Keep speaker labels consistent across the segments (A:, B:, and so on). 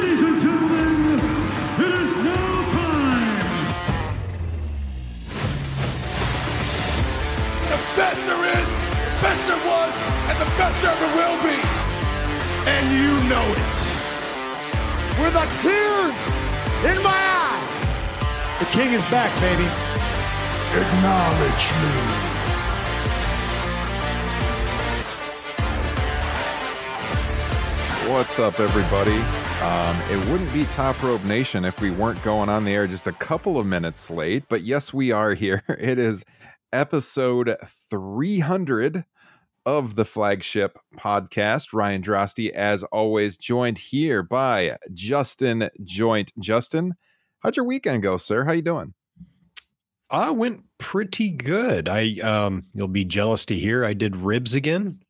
A: Ladies and gentlemen, it is now time.
B: The best there is, the best there was, and the best there ever will be. And you know it.
C: with a tear in my eye.
D: The king is back, baby.
B: Acknowledge me.
E: What's up, everybody? Um, it wouldn't be Top Rope Nation if we weren't going on the air just a couple of minutes late, but yes, we are here. It is episode 300 of the flagship podcast. Ryan Droste, as always, joined here by Justin Joint. Justin, how'd your weekend go, sir? How you doing?
F: I went pretty good. I um you'll be jealous to hear I did ribs again.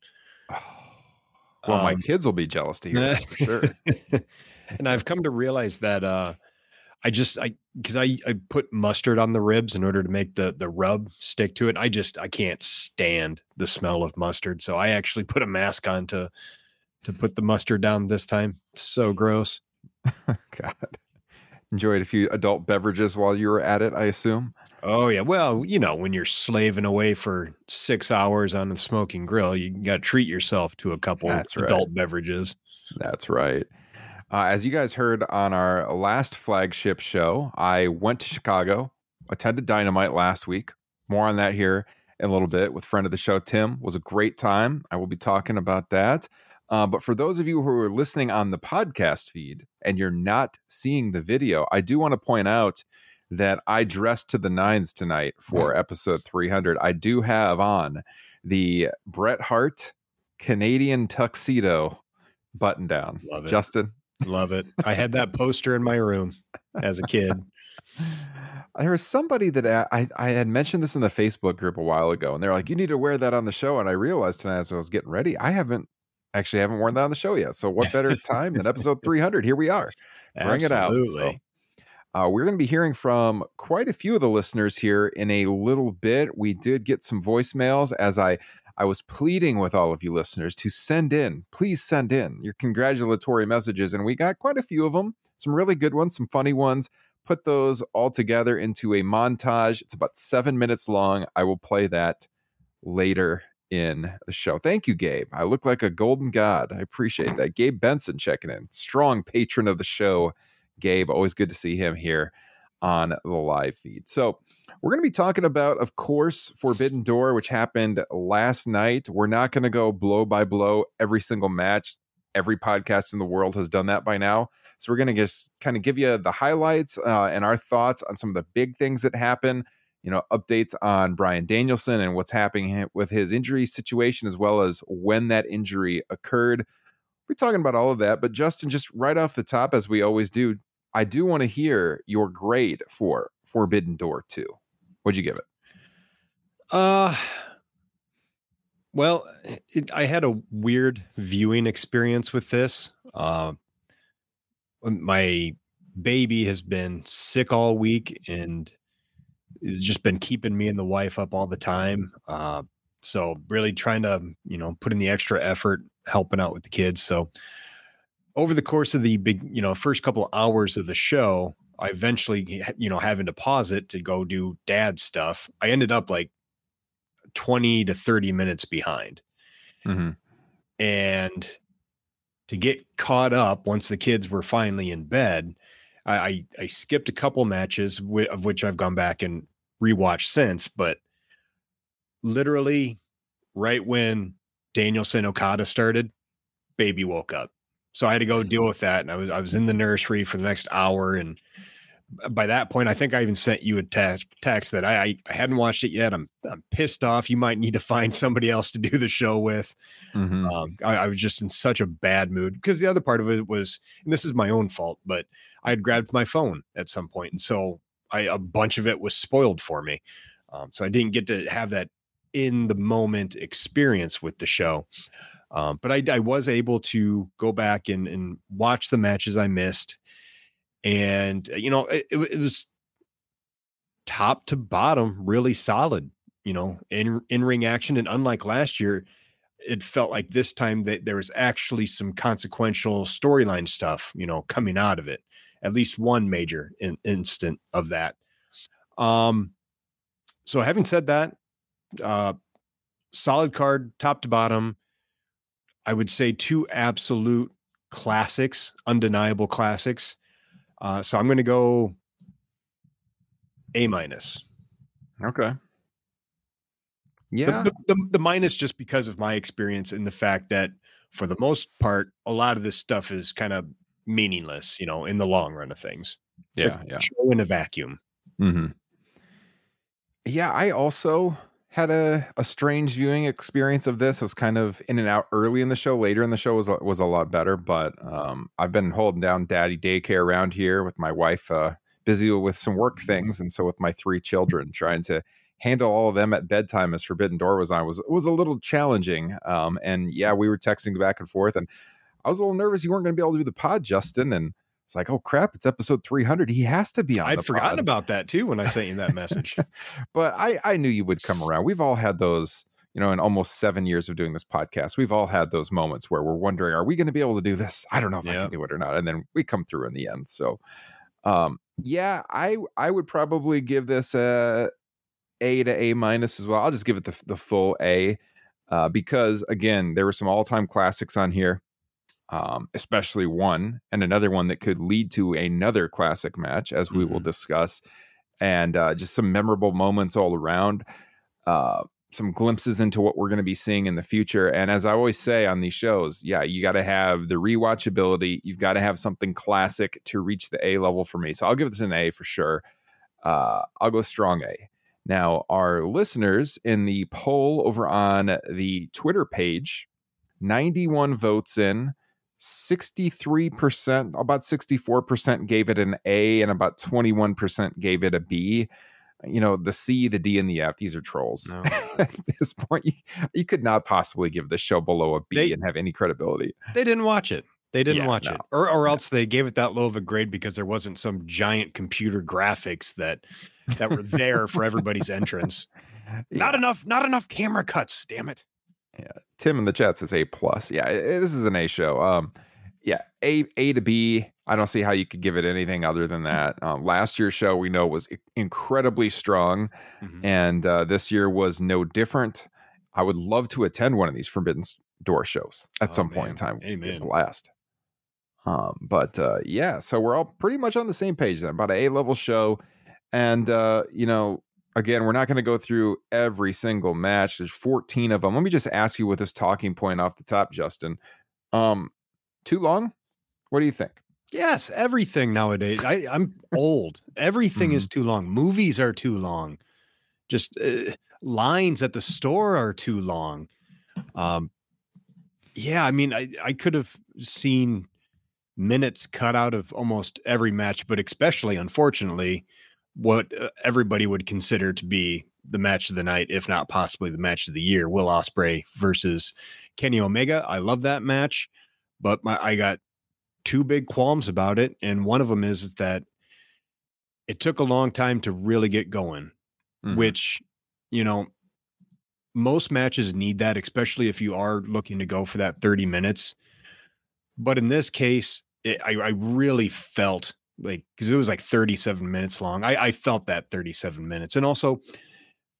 E: Well, my
F: Um,
E: kids will be jealous to hear that for sure.
F: and I've come to realize that uh I just I because I I put mustard on the ribs in order to make the the rub stick to it. I just I can't stand the smell of mustard. So I actually put a mask on to to put the mustard down this time. So gross.
E: God. Enjoyed a few adult beverages while you were at it, I assume.
F: Oh yeah. Well, you know, when you're slaving away for six hours on a smoking grill, you got to treat yourself to a couple
E: That's right.
F: adult beverages.
E: That's right. Uh, as you guys heard on our last flagship show, I went to Chicago, attended Dynamite last week. More on that here in a little bit with friend of the show, Tim. was a great time. I will be talking about that. Uh, but for those of you who are listening on the podcast feed and you're not seeing the video, I do want to point out that I dressed to the nines tonight for episode 300. I do have on the Bret Hart Canadian tuxedo button down.
F: Love it.
E: Justin,
F: Love it. I had that poster in my room as a kid.
E: there was somebody that I, I had mentioned this in the Facebook group a while ago, and they're like, "You need to wear that on the show." And I realized tonight as I was getting ready, I haven't actually haven't worn that on the show yet. So what better time than episode 300? Here we are. Bring it out. So,
F: Absolutely.
E: Uh, we're going to be hearing from quite a few of the listeners here in a little bit. We did get some voicemails as I I was pleading with all of you listeners to send in, please send in your congratulatory messages, and we got quite a few of them. Some really good ones, some funny ones. Put those all together into a montage. It's about seven minutes long. I will play that later in the show. Thank you, Gabe. I look like a golden god. I appreciate that. Gabe Benson checking in, strong patron of the show. Gabe, always good to see him here on the live feed. So, we're going to be talking about, of course, Forbidden Door, which happened last night. We're not going to go blow by blow every single match. Every podcast in the world has done that by now. So, we're going to just kind of give you the highlights uh, and our thoughts on some of the big things that happen. You know, updates on Bryan Danielson and what's happening with his injury situation, as well as when that injury occurred. We're talking about all of that. But, Justin, just right off the top, as we always do, I do want to hear your grade for Forbidden Door 2. What'd you give it?
F: Uh well, it, I had a weird viewing experience with this. Uh, my baby has been sick all week and it's just been keeping me and the wife up all the time. Uh, so really trying to, you know, put in the extra effort helping out with the kids. So over the course of the big, you know, first couple of hours of the show, I eventually, you know, having to pause it to go do dad stuff. I ended up like 20 to 30 minutes behind.
E: Mm-hmm.
F: And to get caught up once the kids were finally in bed, I, I, I skipped a couple matches wi- of which I've gone back and rewatched since, but literally right when Danielson Okada started, baby woke up. So I had to go deal with that. And I was I was in the nursery for the next hour. And by that point, I think I even sent you a text text that I, I, I hadn't watched it yet. I'm I'm pissed off. You might need to find somebody else to do the show with.
E: Mm-hmm.
F: Um, I, I was just in such a bad mood because the other part of it was, and this is my own fault, but I had grabbed my phone at some point, and so I a bunch of it was spoiled for me. Um, so I didn't get to have that in the moment experience with the show. Um, but I, I was able to go back and, and watch the matches I missed, and uh, you know it, it, was top to bottom really solid. You know, in in ring action, and unlike last year, it felt like this time that there was actually some consequential storyline stuff, you know, coming out of it. At least one major in, instant of that. Um, so having said that, uh, solid card, top to bottom. I would say two absolute classics, undeniable classics. Uh, so I'm going to go A minus.
E: Okay. Yeah.
F: The, the, the, the minus just because of my experience and the fact that for the most part, a lot of this stuff is kind of meaningless, you know, in the long run of things.
E: Yeah. Yeah.
F: Show in a vacuum.
E: Mm-hmm. Yeah. I also had a, a strange viewing experience of this. I was kind of in and out early in the show. Later in the show was was a lot better, but um, I've been holding down daddy daycare around here with my wife, uh, busy with some work things, and so with my three children, trying to handle all of them at bedtime as Forbidden Door was on was was a little challenging. Um, and yeah, we were texting back and forth, and I was a little nervous you weren't going to be able to do the pod, Justin, and it's like, oh crap, it's episode 300. He has to be on.
F: I'd forgotten
E: pod.
F: about that too when I sent you that message.
E: but I, I knew you would come around. We've all had those, you know, in almost seven years of doing this podcast, we've all had those moments where we're wondering, are we going to be able to do this? I don't know if I can do it or not. And then we come through in the end. So, um, yeah, I I would probably give this a A to A minus as well. I'll just give it the the full A, uh, because again, there were some all time classics on here um, especially one and another one that could lead to another classic match, as we mm-hmm. will discuss, and uh, just some memorable moments all around. Uh, some glimpses into what we're going to be seeing in the future. And as I always say on these shows, yeah, you got to have the rewatchability. You've got to have something classic to reach the A level for me. So I'll give this an A for sure. Uh, I'll go strong A. Now, our listeners in the poll over on the Twitter page, 91 votes in, 63%, about 64% gave it an A, and about 21% gave it a B. You know, the C, the D, and the F, these are trolls. No. At this point, you, you, could not possibly give this show below a B they, and have any credibility.
F: They didn't watch it. They didn't yeah, watch no. it. Or, or else they gave it that low of a grade because there wasn't some giant computer graphics that that were there for everybody's entrance. Yeah. Not enough, not enough camera cuts, damn it.
E: Yeah, Tim in the chat says A plus. Yeah, this is an A show. Um, yeah, A A to B. I don't see how you could give it anything other than that. Um, last year's show we know was incredibly strong, mm-hmm. and uh, this year was no different. I would love to attend one of these Forbidden Door shows at oh, some man. point in time.
F: Amen.
E: Blast. Um, but uh, yeah, so we're all pretty much on the same page then about an A level show, and uh, you know again, we're not going to go through every single match. There's 14 of them. Let me just ask you with this talking point off the top, Justin. Um, too long? What do you think?
F: Yes, everything nowadays. I, I'm old. Everything mm-hmm. is too long. Movies are too long. Just uh, lines at the store are too long. Um, yeah, I mean, I, I could have seen minutes cut out of almost every match, but especially, unfortunately, what uh, everybody would consider to be the match of the night, if not possibly the match of the year. Will Ospreay versus Kenny Omega. I love that match, but my I got two big qualms about it, and one of them is, that it took a long time to really get going, mm-hmm. which you know most matches need that, especially if you are looking to go for that 30 minutes. But in this case, it, I, I really felt like because it was like 37 minutes long. I, I felt that 37 minutes. And also,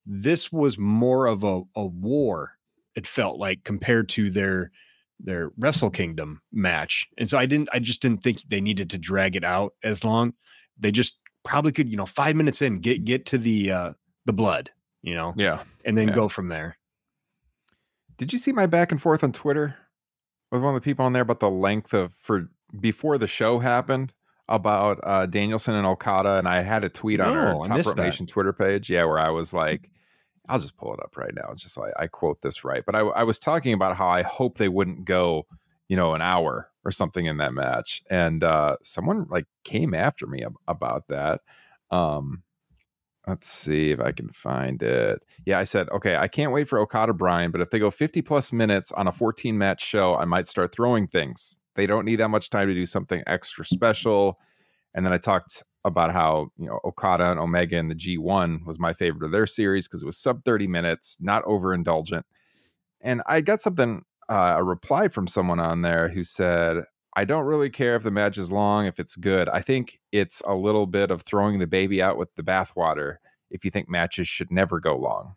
F: this was more of a, a war, it felt like, compared to their their Wrestle Kingdom match. And so I didn't I just didn't think they needed to drag it out as long. They just probably could, you know, five minutes in, get get to the uh the blood, you know.
E: Yeah.
F: And then
E: yeah.
F: go from there.
E: Did you see my back and forth on Twitter with one of the people on there about the length of for before the show happened? About uh, Danielson and Okada, and I had a tweet on our Top Rope Nation Twitter page. Yeah, where I was like, I'll just pull it up right now. It's just like I quote this right, but I, I was talking about how I hope they wouldn't go, you know, an hour or something in that match, and uh, someone like came after me ab- about that. Um, let's see if I can find it. Yeah, I said, okay, I can't wait for Okada Bryan, but if they go 50 plus minutes on a 14 match show, I might start throwing things. They don't need that much time to do something extra special. And then I talked about how you know Okada and Omega and the G1 was my favorite of their series because it was sub 30 minutes, not overindulgent. and I got something uh, a reply from someone on there who said, I don't really care if the match is long, if it's good. I think it's a little bit of throwing the baby out with the bathwater if you think matches should never go long.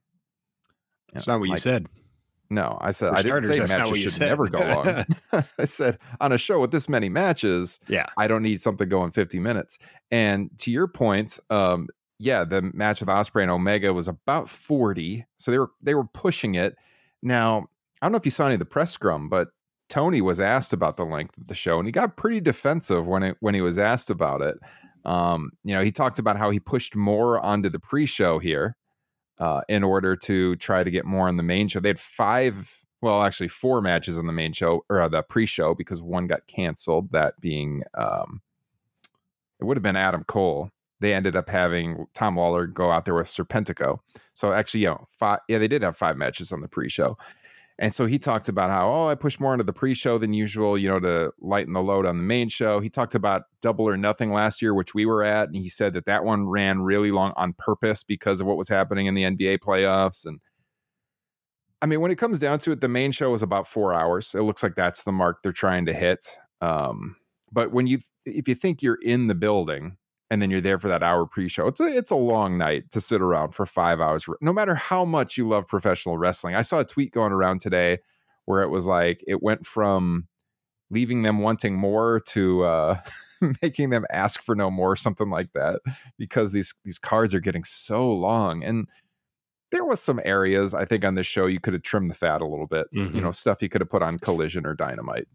F: That's not what you said.
E: No, I said
F: For
E: I didn't say
F: that's not what
E: matches should
F: said.
E: never go long. I said on a show with this many matches,
F: Yeah.
E: I don't need something going 50 minutes. And to your point, um, yeah, the match with Ospreay and Omega was about 40. So they were they were pushing it. Now, I don't know if you saw any of the press scrum, but Tony was asked about the length of the show, and he got pretty defensive when it when he was asked about it. Um, you know, he talked about how he pushed more onto the pre-show here uh, in order to try to get more on the main show. They had five, well, actually four matches on the main show or uh, the pre-show because one got canceled. That being, um, it would have been Adam Cole. They ended up having Tom Lawlor go out there with Serpentico. So actually, you know, five. Yeah, they did have five matches on the pre-show. And so he talked about how, oh, I pushed more into the pre-show than usual, you know, to lighten the load on the main show. He talked about Double or Nothing last year, which we were at, and he said that that one ran really long on purpose because of what was happening in the NBA playoffs. And I mean, when it comes down to it, the main show was about four hours. It looks like that's the mark they're trying to hit. Um, but when you, if you think you're in the building and then you're there for that hour pre-show, it's a it's a long night to sit around for five hours. No matter how much you love professional wrestling, I saw a tweet going around today where it was like it went from leaving them wanting more to uh, making them ask for no more, something like that, because these these cards are getting so long. And there was some areas I think on this show you could have trimmed the fat a little bit. You
F: Mhm.
E: know, stuff you could have put on Collision or Dynamite.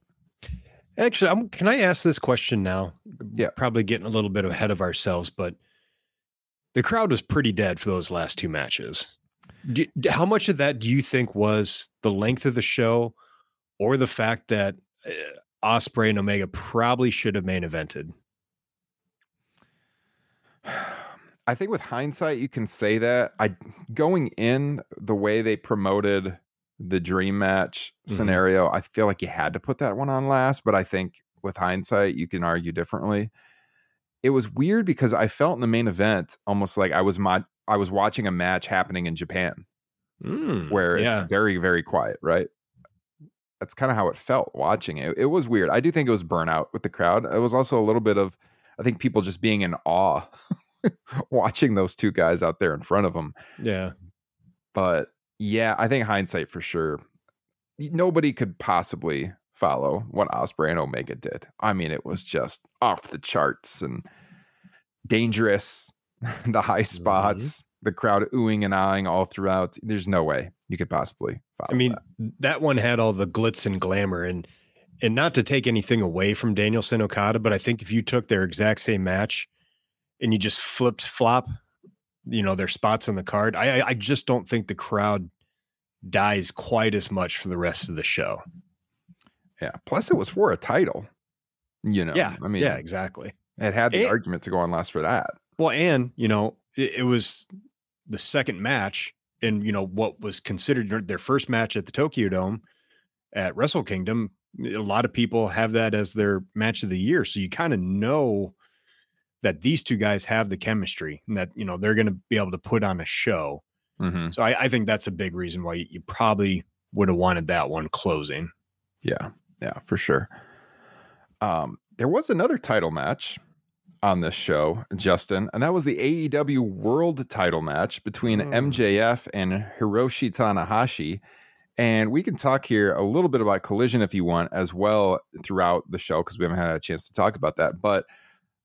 F: Actually, I'm, can I ask this question now?
E: Yeah.
F: Probably getting a little bit ahead of ourselves, but the crowd was pretty dead for those last two matches. Do, how much of that do you think was the length of the show or the fact that uh, Ospreay and Omega probably should have main evented?
E: I think with hindsight, you can say that. I going in the way they promoted the dream match
F: Mhm.
E: scenario, I feel like you had to put that one on last. But I think with hindsight, you can argue differently. It was weird because I felt in the main event almost like I was my I was watching a match happening in Japan
F: Mm,
E: where
F: yeah.
E: it's very very quiet, right? That's kind of how it felt watching it. It was weird. I do think it was burnout with the crowd. It was also a little bit of I think people just being in awe watching those two guys out there in front of them.
F: yeah.
E: But yeah, I think hindsight for sure. Nobody could possibly follow what Ospreay and Omega did. I mean, it was just off the charts and dangerous. the high spots, the crowd oohing and eyeing all throughout. There's no way you could possibly follow.
F: I mean,
E: that.
F: that one had all the glitz and glamour and and not to take anything away from Danielson Okada, but I think if you took their exact same match and you just flipped flop, you know, their spots on the card, I I- just don't think the crowd dies quite as much for the rest of the show.
E: yeah. Plus, it was for a title. You know,
F: yeah.
E: I mean,
F: yeah, exactly.
E: it had the
F: And-
E: argument to go on last for that.
F: Well, and you know, it, it was the second match in you know what was considered their first match at the Tokyo Dome at Wrestle Kingdom. A lot of people have that as their match of the year, so you kind of know that these two guys have the chemistry and that you know they're going to be able to put on a show.
E: Mhm.
F: So I, I think that's a big reason why you, you probably would have wanted that one closing.
E: Yeah, yeah, for sure. Um, there was another title match on this show, Justin, and that was the AEW World Title match between
F: Hmm.
E: MJF and Hiroshi Tanahashi. And we can talk here a little bit about Collision if you want, as well throughout the show because we haven't had a chance to talk about that. But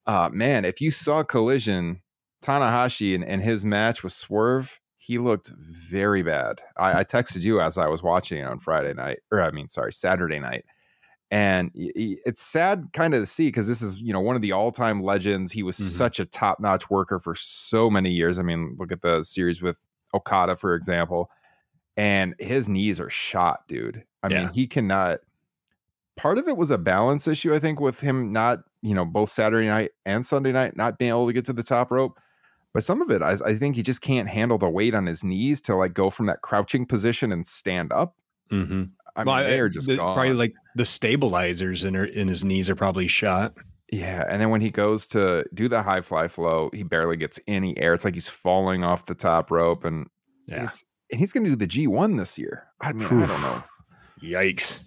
E: uh, man, if you saw Collision, Tanahashi and, and his match with Swerve, he looked very bad. I, I texted you as I was watching it on Friday night, or I mean, sorry, Saturday night. And it's sad kind of to see because this is, you know, one of the all time legends. He was
F: Mhm.
E: such a top notch worker for so many years. I mean, look at the series with Okada, for example. And his knees are shot, dude. I
F: Yeah.
E: mean, he cannot. Part of it was a balance issue, I think, with him not, you know, both Saturday night and Sunday night not being able to get to the top rope. But some of it, I, I think he just can't handle the weight on his knees to like go from that crouching position and stand up.
F: Mm-hmm.
E: I mean, they are just
F: the,
E: gone.
F: probably like the stabilizers in her in his knees are probably shot.
E: Yeah, and then when he goes to do the high fly flow, he barely gets any air. It's like he's falling off the top rope, and
F: Yeah.
E: it's and he's going to do the G1 this year. I mean, I don't know.
F: Yikes.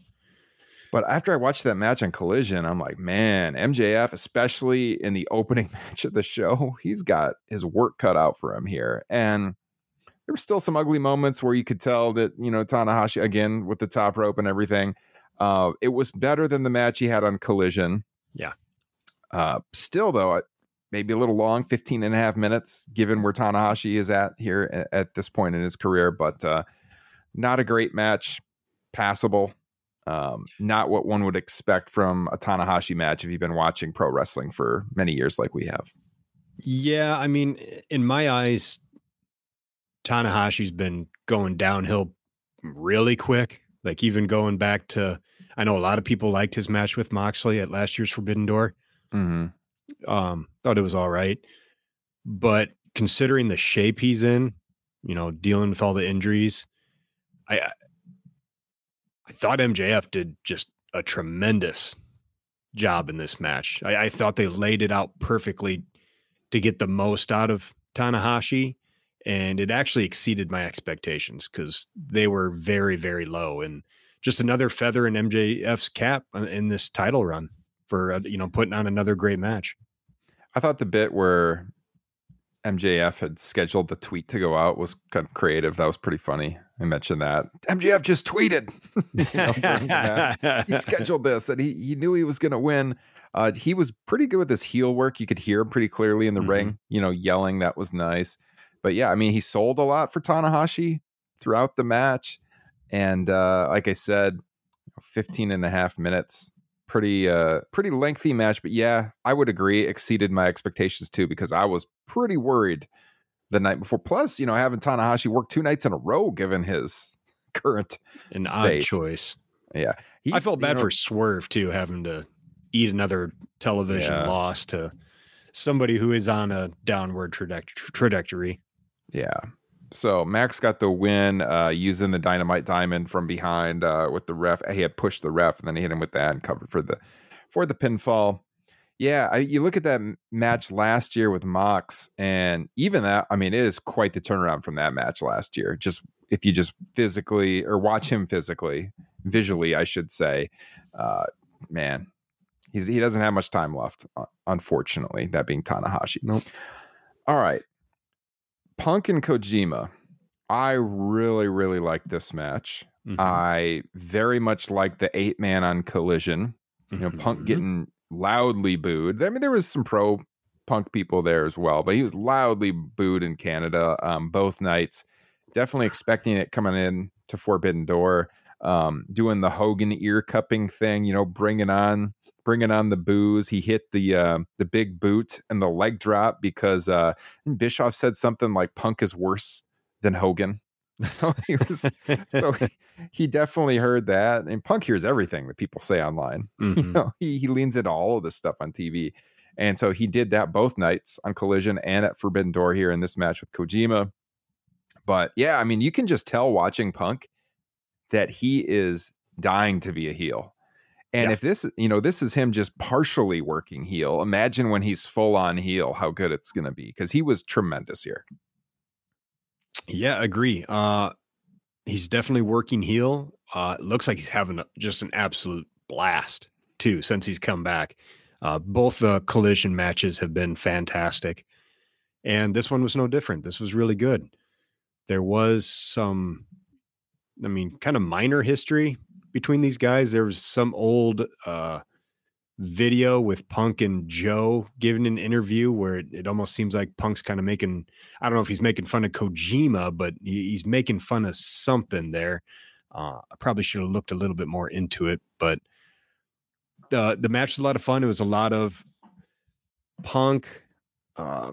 E: But after I watched that match on Collision, I'm like, man, MJF, especially in the opening match of the show, he's got his work cut out for him here. And there were still some ugly moments where you could tell that, you know, Tanahashi, again, with the top rope and everything, uh, it was better than the match he had on Collision.
F: Yeah.
E: Uh, still, though, maybe a little long, 15 and a half minutes, given where Tanahashi is at here at, at this point in his career, but uh, not a great match, passable. Um, not what one would expect from a Tanahashi match if you've been watching pro wrestling for many years, like we have.
F: Yeah, I mean, in my eyes, Tanahashi's been going downhill really quick. Like even going back to, I know a lot of people liked his match with Moxley at last year's Forbidden Door.
E: Mm-hmm.
F: Um, thought it was all right, but considering the shape he's in, you know, dealing with all the injuries, I I thought MJF did just a tremendous job in this match. I, I thought they laid it out perfectly to get the most out of Tanahashi and it actually exceeded my expectations because they were very very low and just another feather in MJF's cap uh, in this title run for uh, you know putting on another great match.
E: I thought the bit where MJF had scheduled the tweet to go out was kind of creative. That was pretty funny. I mentioned that MJF just tweeted. know, he scheduled this that he he knew he was going to win. Uh, he was pretty good with his heel work. You could hear him pretty clearly in the mm-hmm. ring. You know, yelling. That was nice but yeah, I mean, he sold a lot for Tanahashi throughout the match. And uh, like I said, 15 and a half minutes, pretty, uh, pretty lengthy match. But yeah, I would agree, exceeded my expectations too, because I was pretty worried the night before. Plus, you know, having Tanahashi work two nights in a row, given his current
F: an
E: state.
F: odd choice.
E: Yeah,
F: I felt bad know, for Swerve too, having to eat another television yeah. loss to somebody who is on a downward trajectory.
E: Yeah. So Max got the win uh, using the dynamite diamond from behind uh, with the ref. He had pushed the ref and then he hit him with that and covered for the for the pinfall. Yeah, I, you look at that match last year with Mox, and even that, I mean, it is quite the turnaround from that match last year. Just if you just physically or watch him physically, visually, I should say, uh, man, he's he doesn't have much time left, unfortunately. That being Tanahashi.
F: Nope.
E: All right, Punk and Kojima. I really, really like this match. Mm-hmm. I very much like the eight man on Collision. You know, mm-hmm. Punk getting loudly booed. I mean, there was some pro Punk people there as well, but he was loudly booed in Canada um, both nights. Definitely expecting it coming in to Forbidden Door, um, doing the Hogan ear cupping thing. You know, bringing on bringing on the booze. He hit the uh, the big boot and the leg drop because uh, Bischoff said something like "Punk is worse than Hogan." he was, so he definitely heard that. And Punk hears everything that people say online. Mm-hmm. You know, he, he leans into all of this stuff on TV. And so he did that both nights on Collision and at Forbidden Door here in this match with Kojima. But yeah, I mean, you can just tell watching Punk that he is dying to be a heel. And yeah. if this, you know, this is him just partially working heel, imagine when he's full on heel, how good it's going to be because he was tremendous here.
F: Yeah, agree. Uh, he's definitely working heel. Uh, looks like he's having a, just an absolute blast too since he's come back. Uh, both the collision matches have been fantastic, and this one was no different. This was really good. There was some, I mean, kind of minor history between these guys. There was some old uh, video with Punk and Joe giving an interview where it, it almost seems like Punk's kind of making, I don't know if he's making fun of Kojima, but he, he's making fun of something there. Uh, I probably should have looked a little bit more into it, but the the match was a lot of fun. It was a lot of Punk. Uh,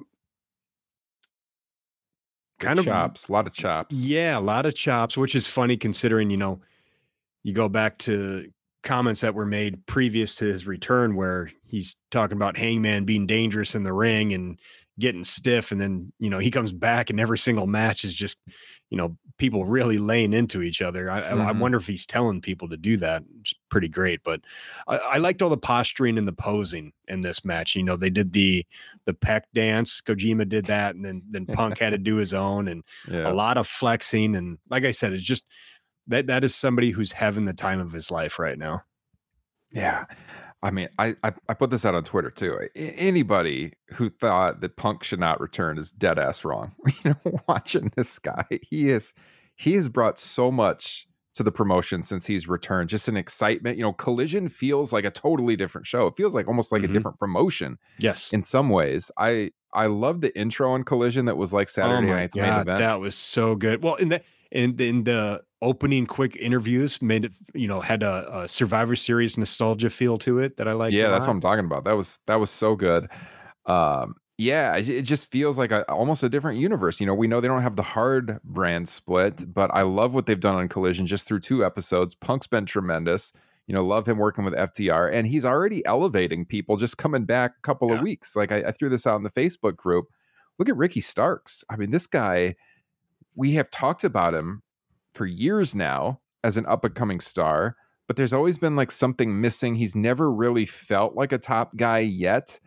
E: kind of chops, a lot of chops.
F: Yeah, a lot of chops, which is funny considering you know you go back to comments that were made previous to his return where he's talking about Hangman being dangerous in the ring and getting stiff and then you know he comes back and every single match is just you know, people really laying into each other. I, I- I
E: mm-hmm.
F: wonder if he's telling people to do that. It's pretty great. But I, I liked all the posturing and the posing in this match. You know, they did the the pec dance. Kojima did that, and then then Punk had to do his own, and
E: Yeah.
F: a lot of flexing. And like I said, it's just that that is somebody who's having the time of his life right now.
E: Yeah. I mean, I, I I put this out on Twitter too. Anybody who thought that Punk should not return is dead ass wrong. You know, watching this guy, he is he has brought so much to the promotion since he's returned. Just an excitement. You know, Collision feels like a totally different show. It feels like almost like
F: Mhm.
E: a different promotion
F: Yes.
E: in some ways. I I love the intro on Collision that was like Saturday night's main event.
F: Oh that was so good. Well, in the in the, in the opening quick interviews, made it you know had a, a Survivor Series nostalgia feel to it that I like.
E: yeah, that's what I'm talking about. That was that was so good. Um, yeah, it, it just feels like a, almost a different universe. You know, we know they don't have the hard brand split, but I love what they've done on Collision just through two episodes. Punk's been tremendous. You know, love him working with FTR, and he's already elevating people just coming back a couple of weeks. Like I, I threw this out in the Facebook group. Look at Ricky Starks. I mean, this guy. We have talked about him for years now as an up and coming star but there's always been like something missing. He's never really felt like a top guy yet.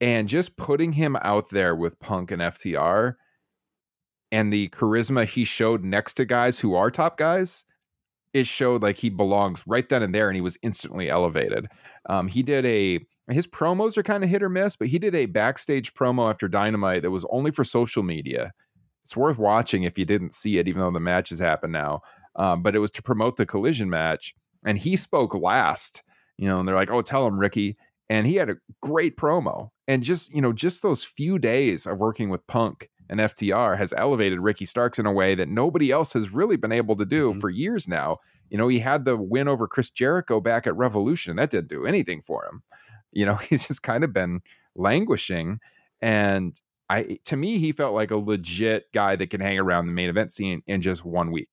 E: And just putting him out there with Punk and FTR and the charisma he showed next to guys who are top guys, it showed like he belongs right then and there. And he was instantly elevated. Um, he did a, his promos are kind of hit or miss, but he did a backstage promo after Dynamite that was only for social media. It's worth watching if you didn't see it, even though the match has happened now. Um, but it was to promote the collision match and he spoke last you know and they're like oh tell him ricky and he had a great promo and just you know just those few days of working with punk and ftr has elevated ricky starks in a way that nobody else has really been able to do
F: Mhm.
E: for years now you know he had the win over chris jericho back at revolution that didn't do anything for him you know he's just kind of been languishing and i to me he felt like a legit guy that can hang around the main event scene in just one week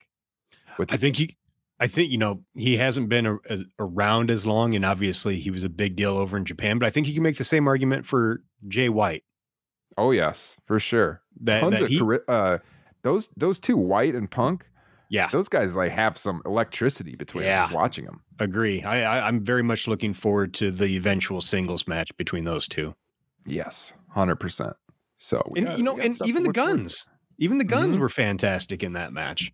F: I think he, I think you know he hasn't been a, as, around as long, and obviously he was a big deal over in Japan. But I think you can make the same argument for Jay White.
E: Oh yes, for sure.
F: That,
E: Tons
F: that
E: of
F: he,
E: uh those those two white and punk.
F: yeah,
E: Those guys like have some electricity between them just
F: Yeah.
E: watching them.
F: agree. I, I I'm very much looking forward to the eventual singles match between those two.
E: Yes, hundred percent. So
F: And
E: got-
F: you know, and even the guns, even the guns
E: Mhm.
F: were fantastic in that match.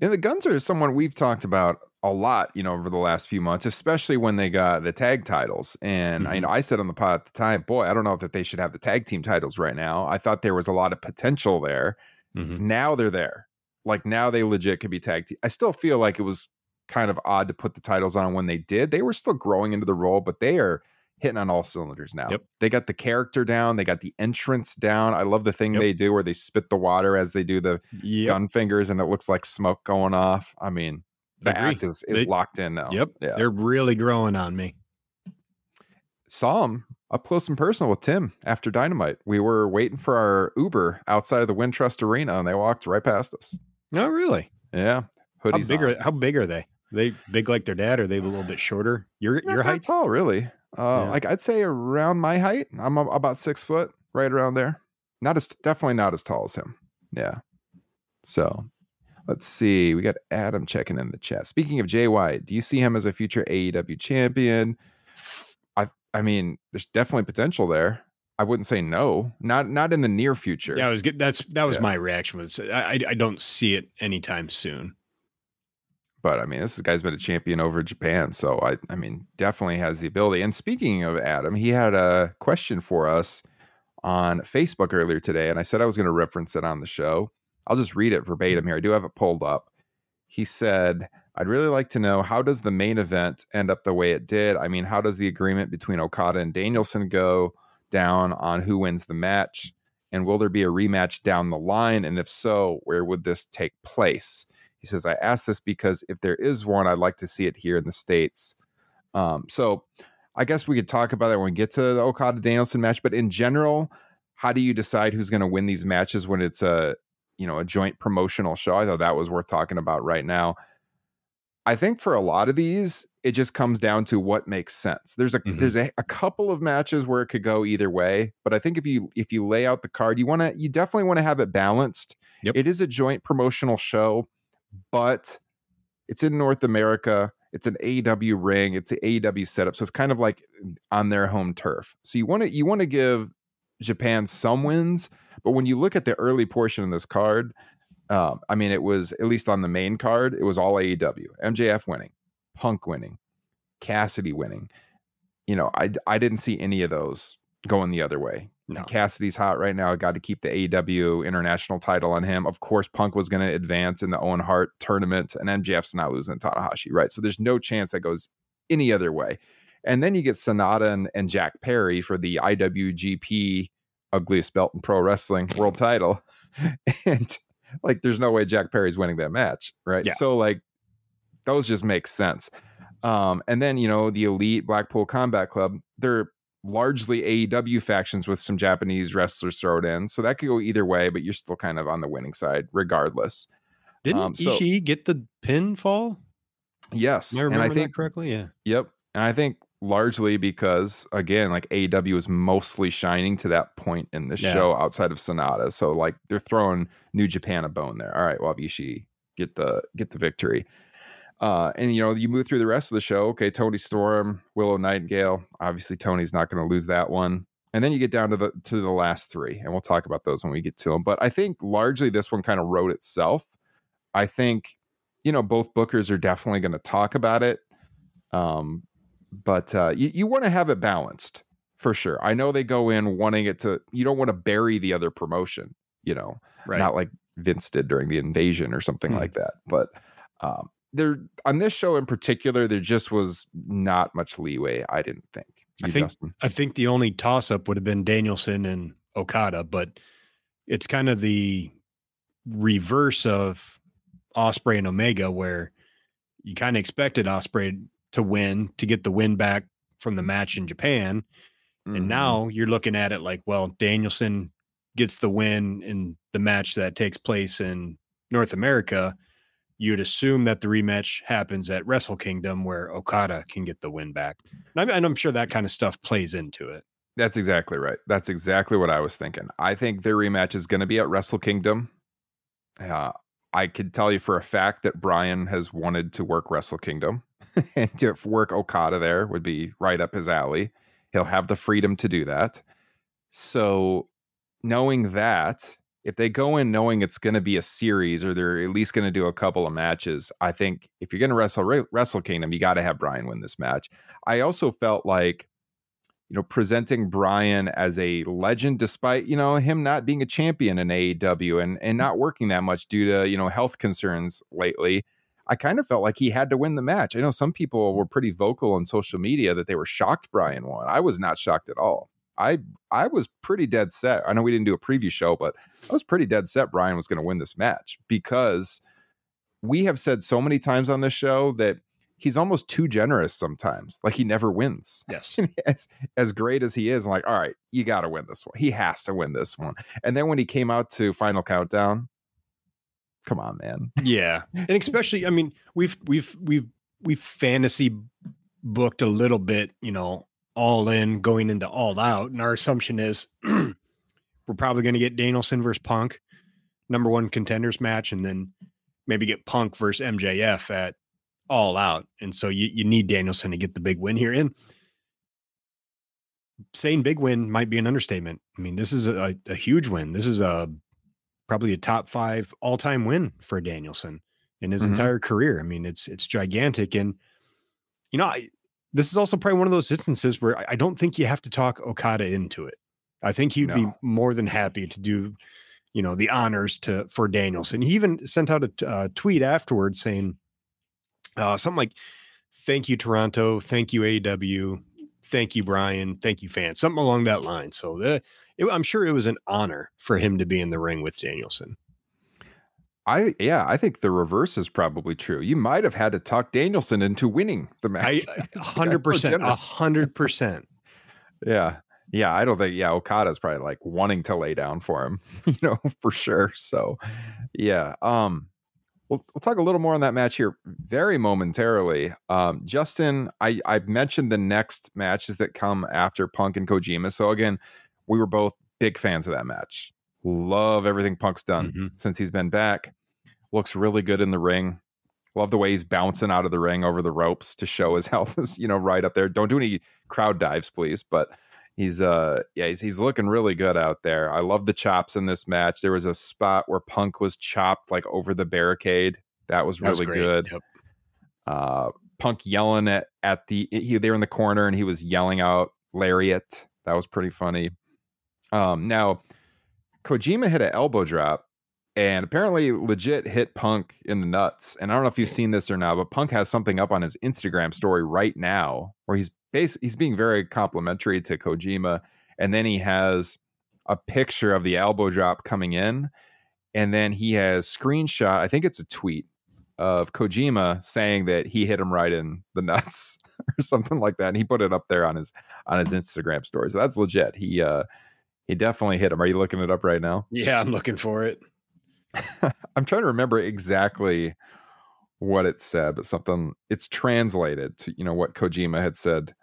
E: And the guns are someone we've talked about a lot, you know, over the last few months, especially when they got the tag titles. And I
F: Mhm.
E: know I said on the pod at the time, boy, I don't know that they should have the tag team titles right now. I thought there was a lot of potential there.
F: Mhm.
E: Now they're there. Like now they legit could be tag team. I still feel like it was kind of odd to put the titles on when they did. They were still growing into the role, but they are hitting on all cylinders now.
F: Yep.
E: They got the character down, they got the entrance down. I love the thing
F: Yep.
E: they do where they spit the water as they do the
F: Yep.
E: gun fingers and it looks like smoke going off. I mean, the act is, is
F: They-
E: locked in now.
F: Yep.
E: Yeah.
F: They're really growing on me.
E: Saw him up close and personal with Tim after Dynamite. We were waiting for our Uber outside of the Wintrust Arena and they walked right past us.
F: Oh, really?
E: Yeah.
F: How
E: Hoodies
F: big
E: on.
F: are how big are they? they big like their dad, or they a little bit shorter? Your
E: Not
F: your height?
E: tall, really. Uh,
F: Yeah.
E: Like I'd say around my height. I'm about six foot, right around there. Not as definitely not as tall as him. Yeah. So let's see. We got Adam checking in the chat. Speaking of Jay White, do you see him as a future AEW champion? I I mean, there's definitely potential there. I wouldn't say no. Not not in the near future.
F: Yeah, I was good. That's that was
E: Yeah.
F: my reaction. Was I I don't see it anytime soon.
E: But I mean, this guy's been a champion over Japan, so I, I mean, definitely has the ability. And speaking of Adam, he had a question for us on Facebook earlier today, and I said I was going to reference it on the show. I'll just read it verbatim here. I do have it pulled up. He said, "I'd really like to know how does the main event end up the way it did? I mean, how does the agreement between Okada and Danielson go down on who wins the match?" And will there be a rematch down the line? And if so, where would this take place? He says, I ask this because if there is one, I'd like to see it here in the States. Um, so I guess we could talk about it when we get to the Okada Danielson match. But in general, how do you decide who's going to win these matches when it's a you know a joint promotional show? I thought that was worth talking about right now. I think for a lot of these, it just comes down to what makes sense. There's a
F: Mhm.
E: there's a, a couple of matches where it could go either way, but I think if you if you lay out the card, you want to you definitely want to have it balanced
F: Yep.
E: It is a joint promotional show, but it's in North America. It's an AEW ring. It's an AEW setup, so it's kind of like on their home turf. So you want to you want to give Japan some wins, but when you look at the early portion of this card, um, I mean, it was at least on the main card, it was all AEW. MJF winning, Punk winning, Cassidy winning. You know, I I didn't see any of those going the other way.
F: No.
E: Cassidy's hot right now. Got to keep the AEW international title on him. Of course, Punk was going to advance in the Owen Hart tournament, and MJF's not losing to Tanahashi, right? So there's no chance that goes any other way. And then you get Sanada and, and Jack Perry for the IWGP ugliest belt in pro wrestling world title. and like there's no way Jack Perry's winning that match, right?
F: Yeah.
E: So like those just make sense. Um, and then you know the elite Blackpool Combat Club, they're largely AEW factions with some Japanese wrestlers thrown in, so that could go either way. But you're still kind of on the winning side, regardless.
F: Didn't
E: Um, so-
F: Ishii get the pinfall?
E: Yes,
F: I
E: and
F: remember
E: I think
F: that correctly? Yeah.
E: Yep. And I think largely because again, like AEW is mostly shining to that point in the
F: Yeah.
E: show outside of Sanada. So like they're throwing New Japan a bone there. All right, well, Ishii get the get the victory. Uh, and you know, you move through the rest of the show. Okay, Toni Storm, Willow Nightingale. Obviously, Toni's not going to lose that one. And then you get down to the to the last three, and we'll talk about those when we get to them. But I think largely this one kind of wrote itself. I think, you know, both bookers are definitely going to talk about it. Um, but uh, you, you want to have it balanced for sure. I know they go in wanting it to, you don't want to bury the other promotion, you know,
F: Right.
E: not like Vince did during the invasion or something
F: Hmm.
E: like that. But um, there, on this show in particular, there just was not much leeway, I didn't think.
F: I think-
E: Justin?
F: I think the only toss up would have been Danielson and Okada, but it's kind of the reverse of Ospreay and Omega, where you kind of expected Ospreay to win to get the win back from the match in Japan.
E: Mhm.
F: And now you're looking at it like, well, Danielson gets the win in the match that takes place in North America. You'd assume that the rematch happens at Wrestle Kingdom where Okada can get the win back. And I'm, sure that kind of stuff plays into it.
E: That's exactly right. That's exactly what I was thinking. I think their rematch is going to be at Wrestle Kingdom. Uh, I could tell you for a fact that Bryan has wanted to work Wrestle Kingdom, and to work Okada there would be right up his alley. He'll have the freedom to do that. So, knowing that, if they go in knowing it's going to be a series or they're at least going to do a couple of matches, I think if you're going to wrestle Wrestle Kingdom, you got to have Bryan win this match. I also felt like you know, presenting Bryan as a legend, despite you know him not being a champion in AEW and and not working that much due to you know health concerns lately. I kind of felt like he had to win the match. I know some people were pretty vocal on social media that they were shocked Bryan won. I was not shocked at all. I I was pretty dead set. I know we didn't do a preview show, but I was pretty dead set Bryan was going to win this match because we have said so many times on this show that he's almost too generous sometimes. Like he never wins.
F: Yes.
E: as as great as he is, I'm like, all right, you got to win this one. He has to win this one. And then when he came out to Final Countdown, come on, man.
F: yeah. And especially, I mean, we've we've we've we've fantasy booked a little bit, you know, all in going into all out. And our assumption is we're probably going to get Danielson versus Punk, number one contenders match, and then maybe get Punk versus MJF at all out. And so you, you need Danielson to get the big win here. And saying big win might be an understatement. I mean, this is a, a huge win. This is a probably a top five all time win for Danielson in his
E: Mhm.
F: entire career. I mean, it's it's gigantic. And you know, I, this is also probably one of those instances where I, don't think you have to talk Okada into it. I think he'd be more than happy to do, you know, the honors to for Danielson. He even sent out a uh, tweet afterwards saying uh, something like, "Thank you, Toronto. Thank you, AW. Thank you, Bryan. Thank you, fans." Something along that line. So the, it, I'm sure it was an honor for him to be in the ring with Danielson.
E: I yeah, I think the reverse is probably true. You might have had to talk Danielson into winning the match.
F: Hundred percent, a hundred percent.
E: yeah. Yeah, I don't think yeah, Okada's probably like wanting to lay down for him, you know, for sure. So yeah. Um we'll we'll talk a little more on that match here very momentarily. Um Justin, I I mentioned the next matches that come after Punk and Kojima. So again, we were both big fans of that match. Love everything Punk's done
F: Mhm.
E: since he's been back. Looks really good in the ring. Love the way he's bouncing out of the ring over the ropes to show his health is, you know, right up there. Don't do any crowd dives, please. But he's uh yeah, he's he's looking really good out there. I love the chops in this match. There was a spot where Punk was chopped like over the barricade. That was
F: That was
E: really
F: great.
E: good.
F: Yep.
E: Uh Punk yelling at at the he they were in the corner and he was yelling out lariat. That was pretty funny. Um now Kojima hit an elbow drop and apparently legit hit Punk in the nuts. And I don't know if you've seen this or not, but Punk has something up on his Instagram story right now where he's bas- he's being very complimentary to Kojima, and then he has a picture of the elbow drop coming in, and then he has screenshot. I think it's a tweet of Kojima saying that he hit him right in the nuts or something like that, and he put it up there on his on his Instagram story. So that's legit. He uh he definitely hit him. Are you looking it up right now?
F: Yeah, I'm looking for it.
E: I'm trying to remember exactly what it said, but something it's translated to you know what Kojima had said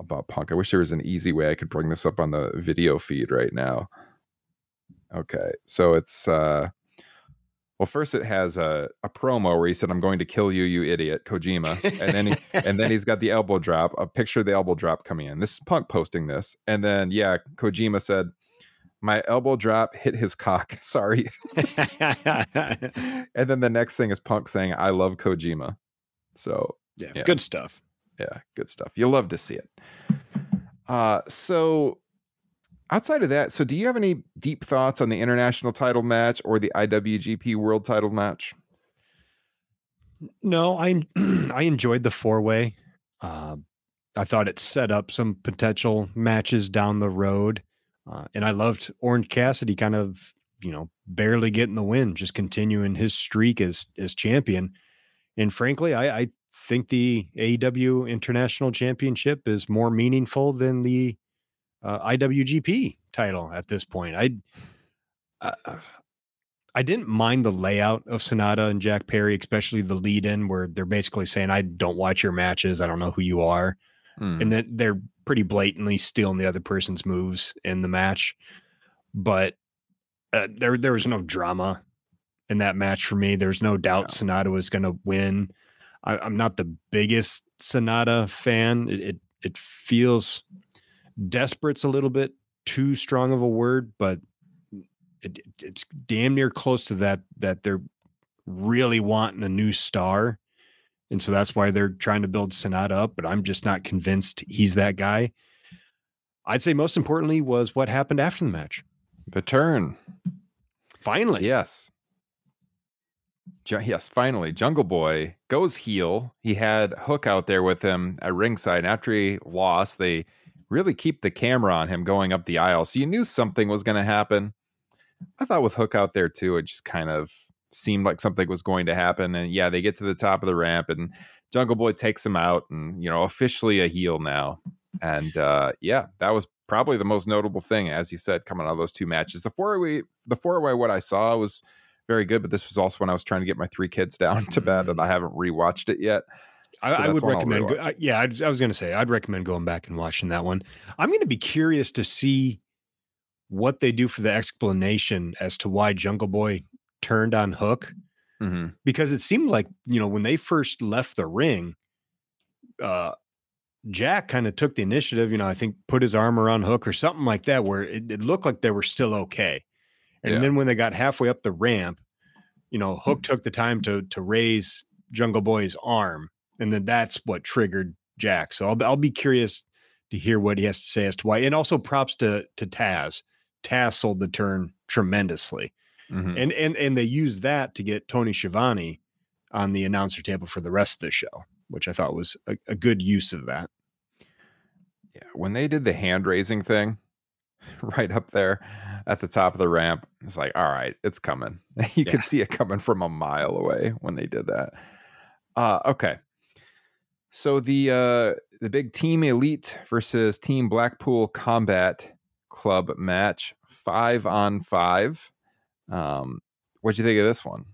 E: about Punk. I wish there was an easy way I could bring this up on the video feed right now. Okay, so it's uh well first it has a, a promo where he said I'm going to kill you you idiot Kojima and then he, and then he's got the elbow drop, a picture of the elbow drop coming in. This is Punk posting this. And then yeah, Kojima said my elbow drop hit his cock. Sorry. and then the next thing is Punk saying, I love Kojima. So,
F: yeah,
E: Yeah.
F: good stuff.
E: yeah, good stuff. You'll love to see it. Uh, so, outside of that, so do you have any deep thoughts on the international title match or the IWGP world title match?
F: No, I I enjoyed the four way. Uh, I thought it set up some potential matches down the road, uh, and I loved Orange Cassidy kind of you know barely getting the win, just continuing his streak as as champion. And frankly, I, I think the AEW International Championship is more meaningful than the uh, IWGP title at this point. I. Uh, I didn't mind the layout of Sanada and Jack Perry, especially the lead in where they're basically saying, I don't watch your matches. I don't know who you are.
E: Hmm.
F: And then they're pretty blatantly stealing the other person's moves in the match. But uh, there, there was no drama in that match for me. There's no doubt
E: Yeah.
F: Sanada was going to win. I, I'm not the biggest Sanada fan. It, it, it feels desperate's a little bit too strong of a word, but it, it- it's damn near close to that that they're really wanting a new star and so that's why they're trying to build Sanada up but i'm just not convinced he's that guy i'd say most importantly was what happened after the match
E: the turn.
F: finally
E: Yes. Ju- yes, finally, Jungle Boy goes heel. He had Hook out there with him at ringside. And after he lost, they really keep the camera on him going up the aisle. So you knew something was going to happen. I thought with Hook out there too, it just kind of seemed like something was going to happen. And yeah, they get to the top of the ramp and Jungle Boy takes him out and, you know, officially a heel now. And uh, yeah, that was probably the most notable thing, as you said, coming out of those two matches. The four way, the four way, what I saw was very good, but this was also when I was trying to get my three kids down to bed, and I haven't rewatched it yet.
F: I,
E: So
F: I would recommend. Go. I, yeah, I'd, I was going to say I'd recommend going back and watching that one. I'm going to be curious to see what they do for the explanation as to why Jungle Boy turned on Hook
E: Mm-hmm.
F: because it seemed like you know when they first left the ring, uh, Jack kind of took the initiative. You know, I think put his arm around Hook or something like that, where it, it looked like they were still okay. And
E: Yeah.
F: then when they got halfway up the ramp, you know, Hook took the time to to raise Jungle Boy's arm, and then that's what triggered Jack. So I'll I'll be curious to hear what he has to say as to why. And also props to to Taz. Taz sold the turn tremendously
E: Mm-hmm.
F: and and and they used that to get Tony Schiavone on the announcer table for the rest of the show, which I thought was a, a good use of that.
E: Yeah, when they did the hand raising thing right up there at the top of the ramp, it's like, all right, it's coming. You
F: Yeah.
E: could see it coming from a mile away when they did that. Uh, okay. So the uh, the big Team Elite versus Team Blackpool Combat Club match, five on five. Um, what'd you think of this one?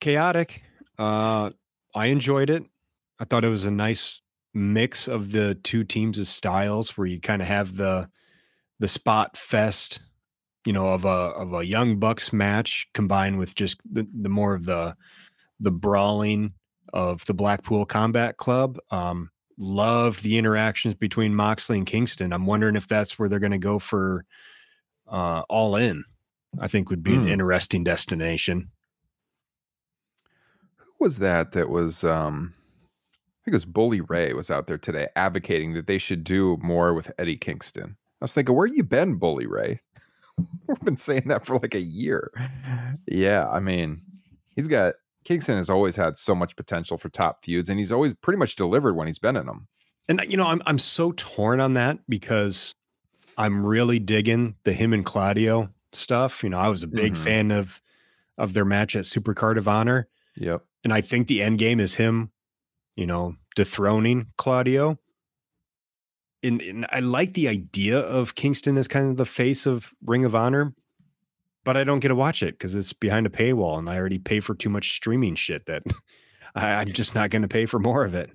F: Chaotic. Uh, I enjoyed it. I thought it was a nice mix of the two teams' styles, where you kind of have the the spot fest you know, of a of a young bucks match combined with just the, the more of the the brawling of the Blackpool Combat Club. Um, loved the interactions between Moxley and Kingston. I'm wondering if that's where they're going to go for uh, all in. I think would be an
E: Hmm.
F: interesting destination.
E: Who was that that was um I think it was Bully Ray was out there today advocating that they should do more with Eddie Kingston. I was thinking, where you been, Bully Ray? We've been saying that for like a year. Yeah, I mean, he's got Kingston has always had so much potential for top feuds, and he's always pretty much delivered when he's been in them.
F: And you know, I'm I'm so torn on that because I'm really digging the him and Claudio stuff. You know, I was a big
E: Mhm.
F: fan of of their match at Supercard of Honor,
E: Yep.
F: and I think the end game is him, you know, dethroning Claudio. And, and I like the idea of Kingston as kind of the face of Ring of Honor, but I don't get to watch it because it's behind a paywall, and I already pay for too much streaming shit that I, I'm just not going to pay for more of it.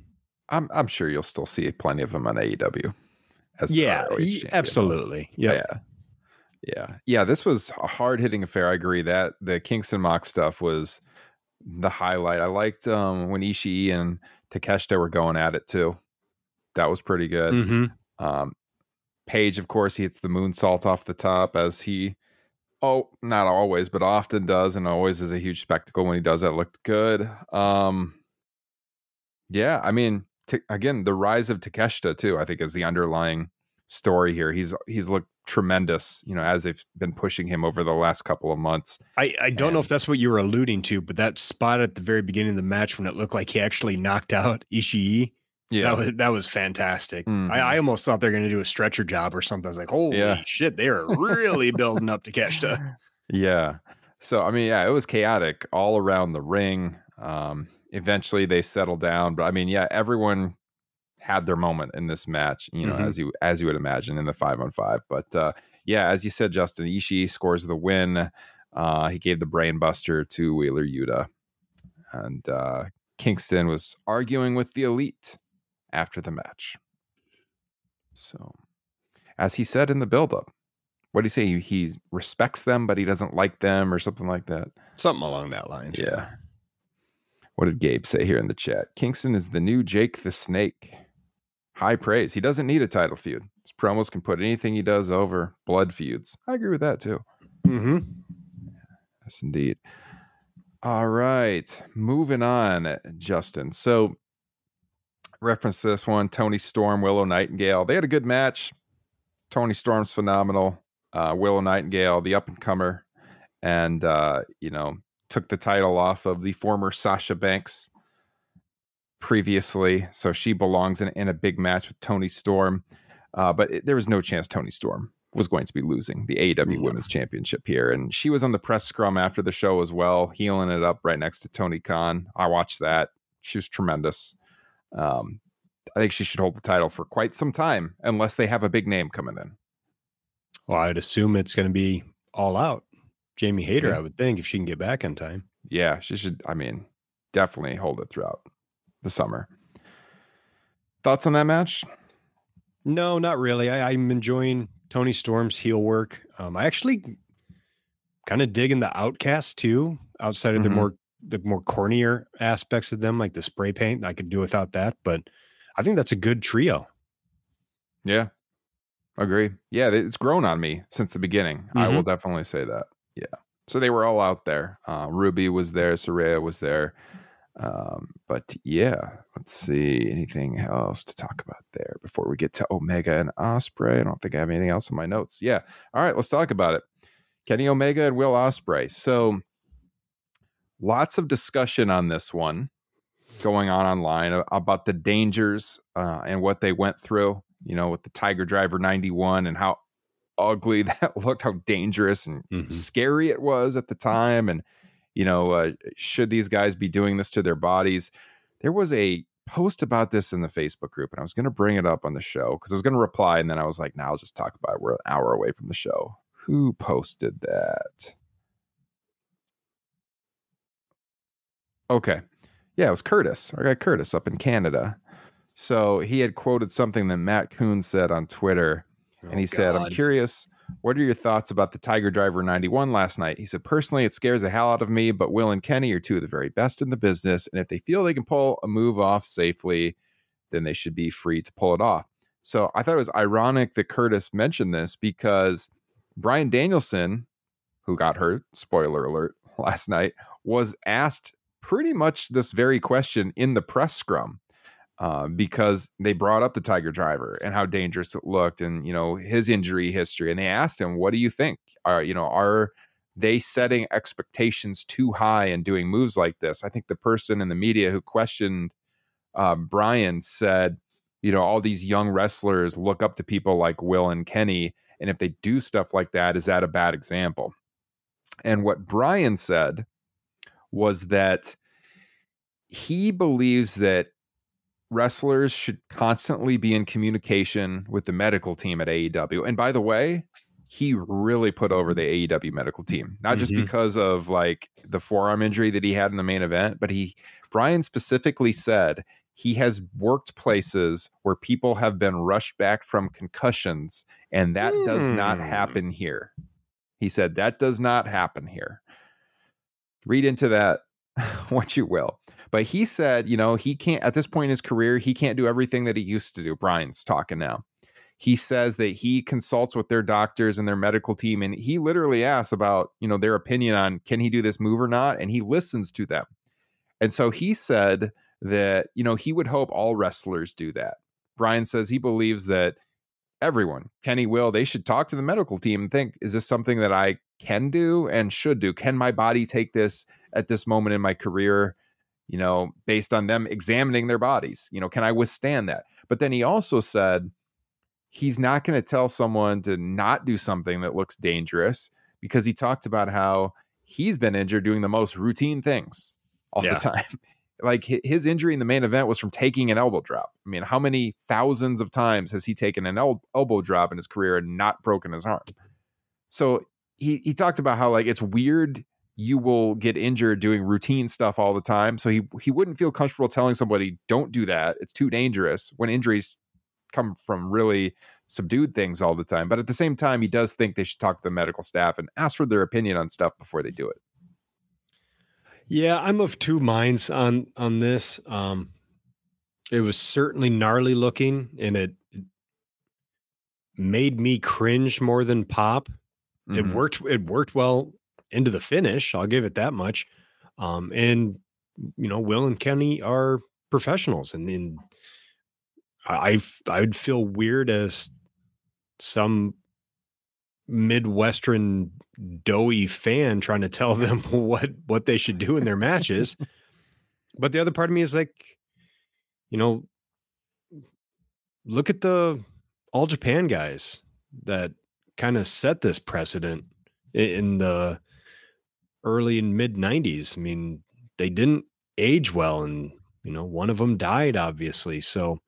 E: I'm I'm sure you'll still see plenty of them on AEW. As
F: Yeah, absolutely. Yeah.
E: Yeah. Yeah. Yeah. This was a hard hitting affair. I agree that the Kingston Mox stuff was the highlight. I liked um, when Ishii and Takeshita were going at it too. That was pretty good.
F: hmm
E: Um, Page, of course, he hits the moonsault off the top as he, oh, not always, but often does, and always is a huge spectacle when he does that. Looked good. Um, yeah, I mean, t- again, the rise of Takeshita too. I think is the underlying story here. He's he's looked tremendous, you know, as they've been pushing him over the last couple of months.
F: I, I don't know if that's what you were alluding to, but that spot at the very beginning of the match when it looked like he actually knocked out Ishii, that was that was fantastic.
E: Mhm.
F: I, I almost thought they were going to do a stretcher job or something. I was like, holy
E: Yeah.
F: shit, they are really building up to Keshta.
E: Yeah. So I mean, yeah, it was chaotic all around the ring. Um, eventually they settled down, but I mean, yeah, everyone had their moment in this match, you know,
F: Mhm.
E: as you as you would imagine in the five on five. But uh yeah, as you said, Justin Ishii scores the win. Uh he gave the brainbuster to Wheeler Yuta. And uh Kingston was arguing with the elite after the match. So as he said in the buildup, what do you say? He, he respects them, but he doesn't like them, or something like that.
F: Something along that lines.
E: Yeah. What did Gabe say here in the chat? Kingston is the new Jake the Snake. High praise. He doesn't need a title feud. His promos can put anything he does over. Blood feuds. I agree with that too.
F: Mm-hmm.
E: Yes, indeed. All right. Moving on, Justin. So, reference this one Toni Storm, Willow Nightingale. They had a good match. Toni Storm's phenomenal. Uh, Willow Nightingale, the up and comer, and, uh, you know, took the title off of the former Sasha Banks previously. So she belongs in, in a big match with Toni Storm. Uh, but it, there was no chance Toni Storm was going to be losing the AEW
F: No.
E: Women's Championship here. And she was on the press scrum after the show as well, heeling it up right next to Tony Khan. I watched that. She was tremendous. Um, I think she should hold the title for quite some time, unless they have a big name coming in.
F: Well, I'd assume it's going to be all out. Jamie Hayter,
E: Okay.
F: I would think, if she can get back in time.
E: Yeah, she should. I mean, definitely hold it throughout the summer. Thoughts on that match?
F: No, not really. I, I'm enjoying Toni Storm's heel work. Um, I actually kind of dig in the Outcast too, outside of the
E: Mhm.
F: more the more cornier aspects of them, like the spray paint. I could do without that, but I think that's a good trio.
E: Yeah, agree. Yeah, it's grown on me since the beginning. I will definitely say that. Yeah. So they were all out there. Uh, Ruby was there. Soraya was there. Um, but yeah, let's see anything else to talk about there before we get to Omega and Ospreay. I don't think I have anything else in my notes. Yeah. All right, let's talk about it. Kenny Omega and Will Ospreay. So lots of discussion on this one going on online about the dangers uh, and what they went through, you know, with the Tiger Driver 91 and how ugly that looked, how dangerous and
F: Mhm.
E: scary it was at the time. And, you know, uh, should these guys be doing this to their bodies? There was a post about this in the Facebook group, and I was going to bring it up on the show because I was going to reply. And then I was like, now nah, I'll just talk about it. We're an hour away from the show. Who posted that? Okay. Yeah, it was Curtis, our guy Curtis up in Canada. So he had quoted something that Matt Coon said on Twitter, and he
F: Oh,
E: said, I'm curious What are your thoughts about the Tiger Driver 91 last night? He said, Personally, it scares the hell out of me, but Will and Kenny are two of the very best in the business. And if they feel they can pull a move off safely, then they should be free to pull it off. So I thought it was ironic that Curtis mentioned this because Bryan Danielson, who got hurt, spoiler alert, last night, was asked pretty much this very question in the press scrum uh, because they brought up the Tiger Driver and how dangerous it looked, and you know his injury history, and they asked him, "What do you think? Are you know are they setting expectations too high and doing moves like this?" I think the person in the media who questioned uh, Bryan said, "You know, all these young wrestlers look up to people like Will and Kenny, and if they do stuff like that, is that a bad example?" And what Bryan said was that he believes that wrestlers should constantly be in communication with the medical team at AEW. And by the way, he really put over the AEW medical team, not just
F: Mhm.
E: because of like the forearm injury that he had in the main event, but he, Bryan specifically said he has worked places where people have been rushed back from concussions, and that does not
F: Hmm.
E: happen here. He said that does not happen here. Read into that what you will. But he said, you know, he can't, at this point in his career, he can't do everything that he used to do. Bryan's talking now. He says that he consults with their doctors and their medical team, and he literally asks about, you know, their opinion on can he do this move or not, and he listens to them. And so he said that, you know, he would hope all wrestlers do that. Bryan says he believes that everyone, Kenny will, they should talk to the medical team and think, is this something that I can do and should do? Can my body take this at this moment in my career? You know, based on them examining their bodies, you know, can I withstand that? But then he also said he's not going to tell someone to not do something that looks dangerous because he talked about how he's been injured doing the most routine things all
F: Yeah.
E: the time. Like his injury in the main event was from taking an elbow drop. I mean, how many thousands of times has he taken an el- elbow drop in his career and not broken his arm? So he he talked about how like it's weird you will get injured doing routine stuff all the time. So he he wouldn't feel comfortable telling somebody don't do that. It's too dangerous when injuries come from really subdued things all the time. But at the same time, he does think they should talk to the medical staff and ask for their opinion on stuff before they do it.
F: Yeah, I'm of two minds on on this. Um, it was certainly gnarly looking, and it, it made me cringe more than pop. It
E: Mhm.
F: worked. It worked well into the finish. I'll give it that much. Um, and you know, Will and Kenny are professionals, and, and I I've- I'd feel weird as some midwestern doughy fan trying to tell them what what they should do in their matches. But the other part of me is like, you know, look at the all Japan guys that kind of set this precedent in the early and mid 90s. I mean, they didn't age well and you know, one of them died obviously. So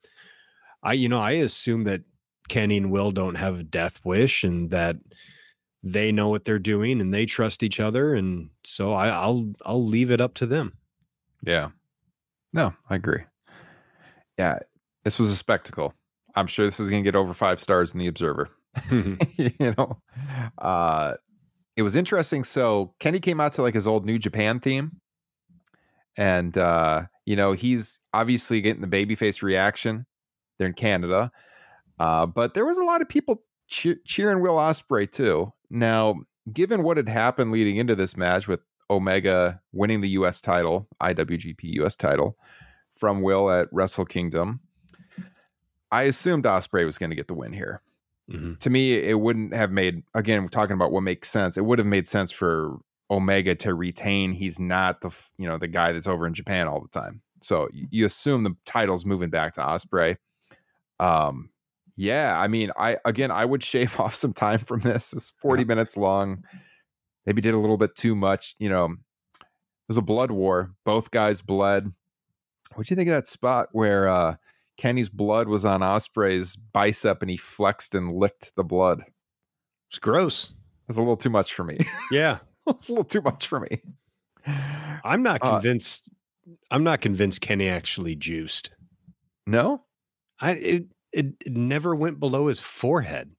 F: I you know, I assume that Kenny and Will don't have a death wish and that they know what they're doing and they trust each other and so I, I'll I'll leave it up to them.
E: Yeah. No, I agree. Yeah, this was a spectacle. I'm sure this is going to get over five stars in the Observer. you know, uh, it was interesting. So Kenny came out to like his old New Japan theme, and uh, you know he's obviously getting the babyface reaction. They're in Canada, uh, but there was a lot of people cheer- cheering Will Ospreay too. Now, given what had happened leading into this match with Omega winning the U.S. title, IWGP U.S. title from Will at Wrestle Kingdom, I assumed Ospreay was going to get the win here
F: Mhm.
E: to me, it wouldn't have made again. We're talking about what makes sense. It would have made sense for Omega to retain. He's not the you know the guy that's over in Japan all the time. So you assume the title's moving back to Ospreay. Um, yeah, I mean, I again, I would shave off some time from this. It's forty minutes long. Maybe did a little bit too much. You know, it was a blood war. Both guys bled. What do you think of that spot where uh Kenny's blood was on Ospreay's bicep and he flexed and licked the blood.
F: It's gross.
E: It's a little too much for me.
F: Yeah.
E: a little too much for me.
F: I'm not
E: Uh,
F: convinced I'm not convinced Kenny actually juiced.
E: No?
F: I it, it it never went below his forehead.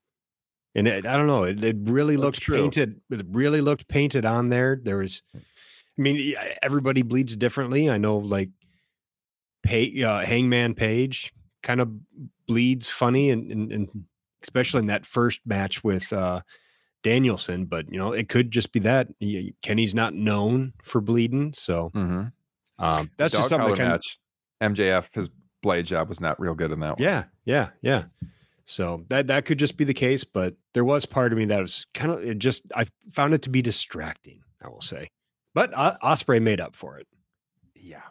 F: And it, I don't know, it, it really
E: That's
F: looked
E: true.
F: painted. It really looked painted on there. There was, I mean, everybody bleeds differently. I know, like, pay, uh, Hangman Page kind of bleeds funny, and, and and especially in that first match with uh, Danielson. But you know, it could just be that Kenny's not known for bleeding, so
E: Mm-hmm.
F: um, that's
E: Dog
F: just something that kind of.
E: MJF, his blade job was not real good in that one.
F: Yeah, yeah, yeah. So that that could just be the case, but there was part of me that was kind of it just I found it to be distracting, I will say. But uh, Ospreay made up for it.
E: Yeah.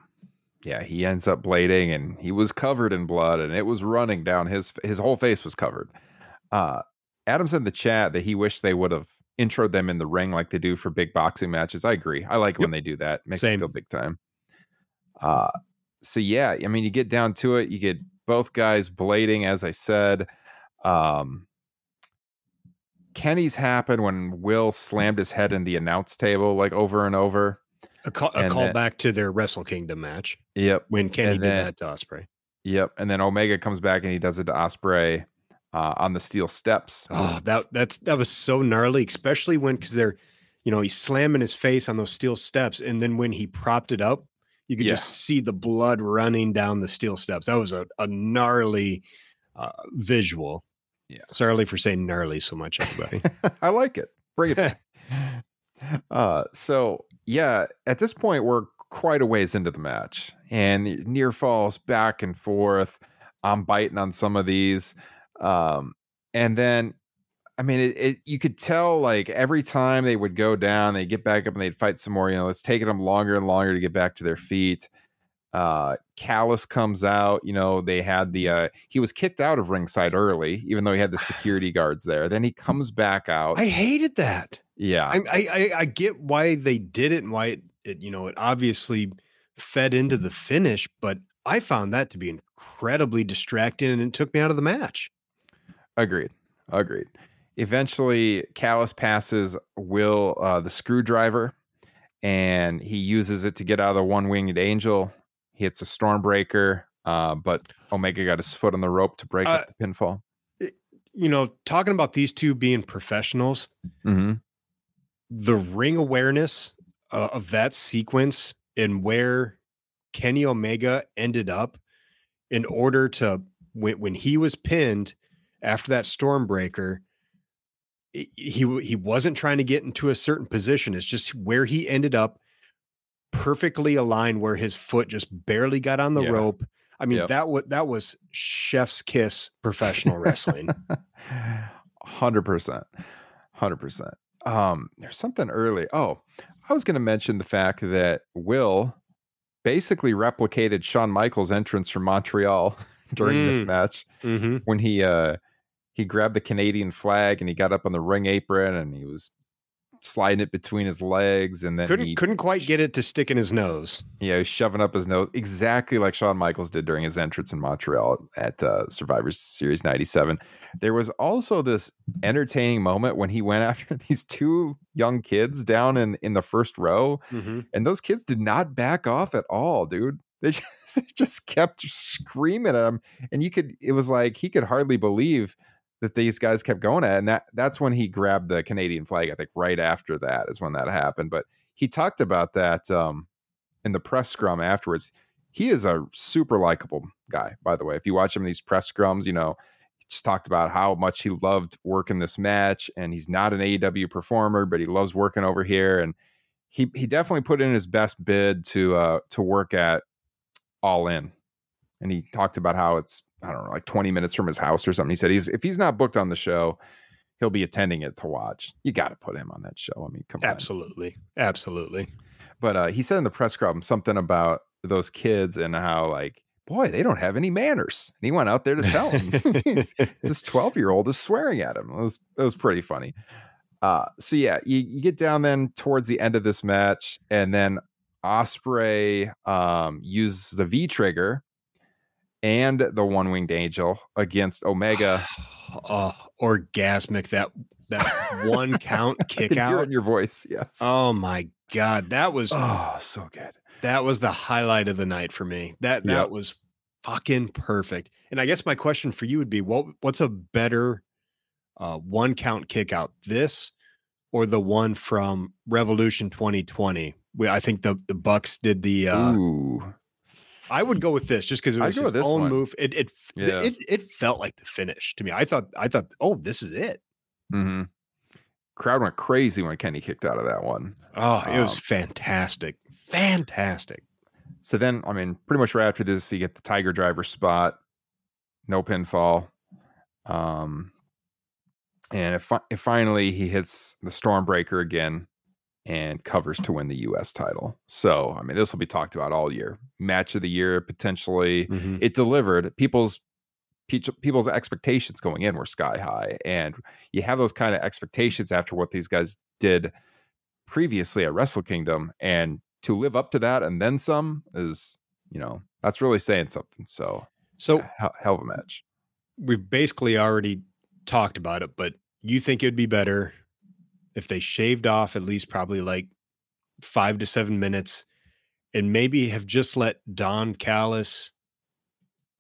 E: Yeah, he ends up blading and he was covered in blood and it was running down his his whole face was covered. Uh Adam said in the chat that he wished they would have introed them in the ring like they do for big boxing matches. I agree. I like when they do that. Makes
F: Same.
E: it feel big time. Uh so yeah, I mean you get down to it, you get both guys blading as I said. Um Kenny's happened when Will slammed his head in the announce table like over and over.
F: A, call, a call
E: then-
F: back to their Wrestle Kingdom match
E: Yep.
F: when Kenny
E: And
F: did
E: then-
F: that to Ospreay.
E: Yep. And then Omega comes back and he does it to Ospreay uh, on the steel steps.
F: Oh, that that's that was so gnarly, especially when because they're, you know, he's slamming his face on those steel steps, and then when he propped it up, you could
E: Yeah.
F: just see the blood running down the steel steps. That was a, a gnarly uh, visual.
E: Yeah.
F: Sorry for saying gnarly so much, everybody.
E: I like it. Bring it back. uh, so yeah, at this point we're quite a ways into the match, and near falls back and forth. I'm biting on some of these, um, and then. I mean, it, it. You could tell, like every time they would go down, they would get back up and they'd fight some more. You know, it's taking them longer and longer to get back to their feet. Uh, Callis comes out. You know, they had the. Uh, he was kicked out of ringside early, even though he had the security guards there. Then he comes back out.
F: I hated that.
E: yeah,
F: I, I I I get why they did it and why it, it you know it obviously fed into the finish, but I found that to be incredibly distracting and it took me out of the match.
E: Agreed. Agreed. Eventually, Callis passes Will uh, the screwdriver, and he uses it to get out of the one winged angel. He hits a stormbreaker, uh, but Omega got his foot on the rope to break up the pinfall.
F: You know, talking about these two being professionals,
E: hmm
F: the ring awareness uh, of that sequence and where Kenny Omega ended up in order to when when he was pinned after that stormbreaker he he wasn't trying to get into a certain position it's just where he ended up perfectly aligned where his foot just barely got on the
E: Yeah.
F: rope i mean
E: Yep.
F: that was that was chef's kiss professional wrestling
E: Hundred percent, hundred percent. Um, there's something early. Oh, I was going to mention the fact that Will basically replicated Shawn Michaels' entrance from Montreal during this
F: Mm.
E: match.
F: mm-hmm.
E: when he uh he grabbed the Canadian flag and he got up on the ring apron and he was sliding it between his legs and then
F: couldn't
E: he
F: couldn't quite get it to stick in his nose
E: yeah he was shoving up his nose exactly like Shawn Michaels did during his entrance in Montreal at uh, Survivor Series 97 there was also this entertaining moment when he went after these two young kids down in in the first row
F: mm-hmm.
E: and those kids did not back off at all, dude. They just, they just kept screaming at him, and you could. It was like he could hardly believe that these guys kept going at, and that that's when he grabbed the Canadian flag. I think right after that is when that happened. But he talked about that um, in the press scrum afterwards. He is a super likable guy, by the way. If you watch him in these press scrums, you know he just talked about how much he loved working this match, and he's not an AEW performer, but he loves working over here, and he he definitely put in his best bid to uh to work at all in and he talked about how it's i don't know like 20 minutes from his house or something. He said he's if he's not booked on the show he'll be attending it to watch. You got to put him on that show. I mean come on.
F: Absolutely. Absolutely.
E: but uh he said in the press scrum something about those kids and how like boy they don't have any manners. And he went out there to tell him this 12 year old is swearing at him. It was it was pretty funny. Uh so yeah you, you get down then towards the end of this match and then Ospreay um uses the v trigger and the one winged angel against omega
F: oh, orgasmic that that one count kick out.
E: in your voice yes
F: Oh my god, that was
E: oh so good
F: that was the highlight of the night for me. That that
E: Yep.
F: was fucking perfect. And I guess my question for you would be what what's a better uh, one count kick out. This or the one from Revolution 2020. We, I think the the Bucks did the. Uh,
E: Ooh.
F: I would go with this just because it was his own
E: one.
F: move. It it,
E: Yeah.
F: it it felt like the finish to me. I thought I thought oh this is it.
E: hmm Crowd went crazy when Kenny kicked out of that one.
F: Oh, it was
E: Um,
F: fantastic, fantastic.
E: So then, I mean, pretty much right after this, you get the Tiger Driver spot, no pinfall. Um, and it, fi- it finally he hits the Stormbreaker again and covers to win the U.S. title. So, I mean, this will be talked about all year. Match of the year potentially.
F: Mhm.
E: It delivered. People's people's expectations going in were sky high, and you have those kind of expectations after what these guys did previously at Wrestle Kingdom, and to live up to that and then some is, you know, that's really saying something. So,
F: So
E: hell, hell of a match.
F: we've basically already talked about it, but you think it'd be better if they shaved off at least probably like five to seven minutes and maybe have just let Don Callis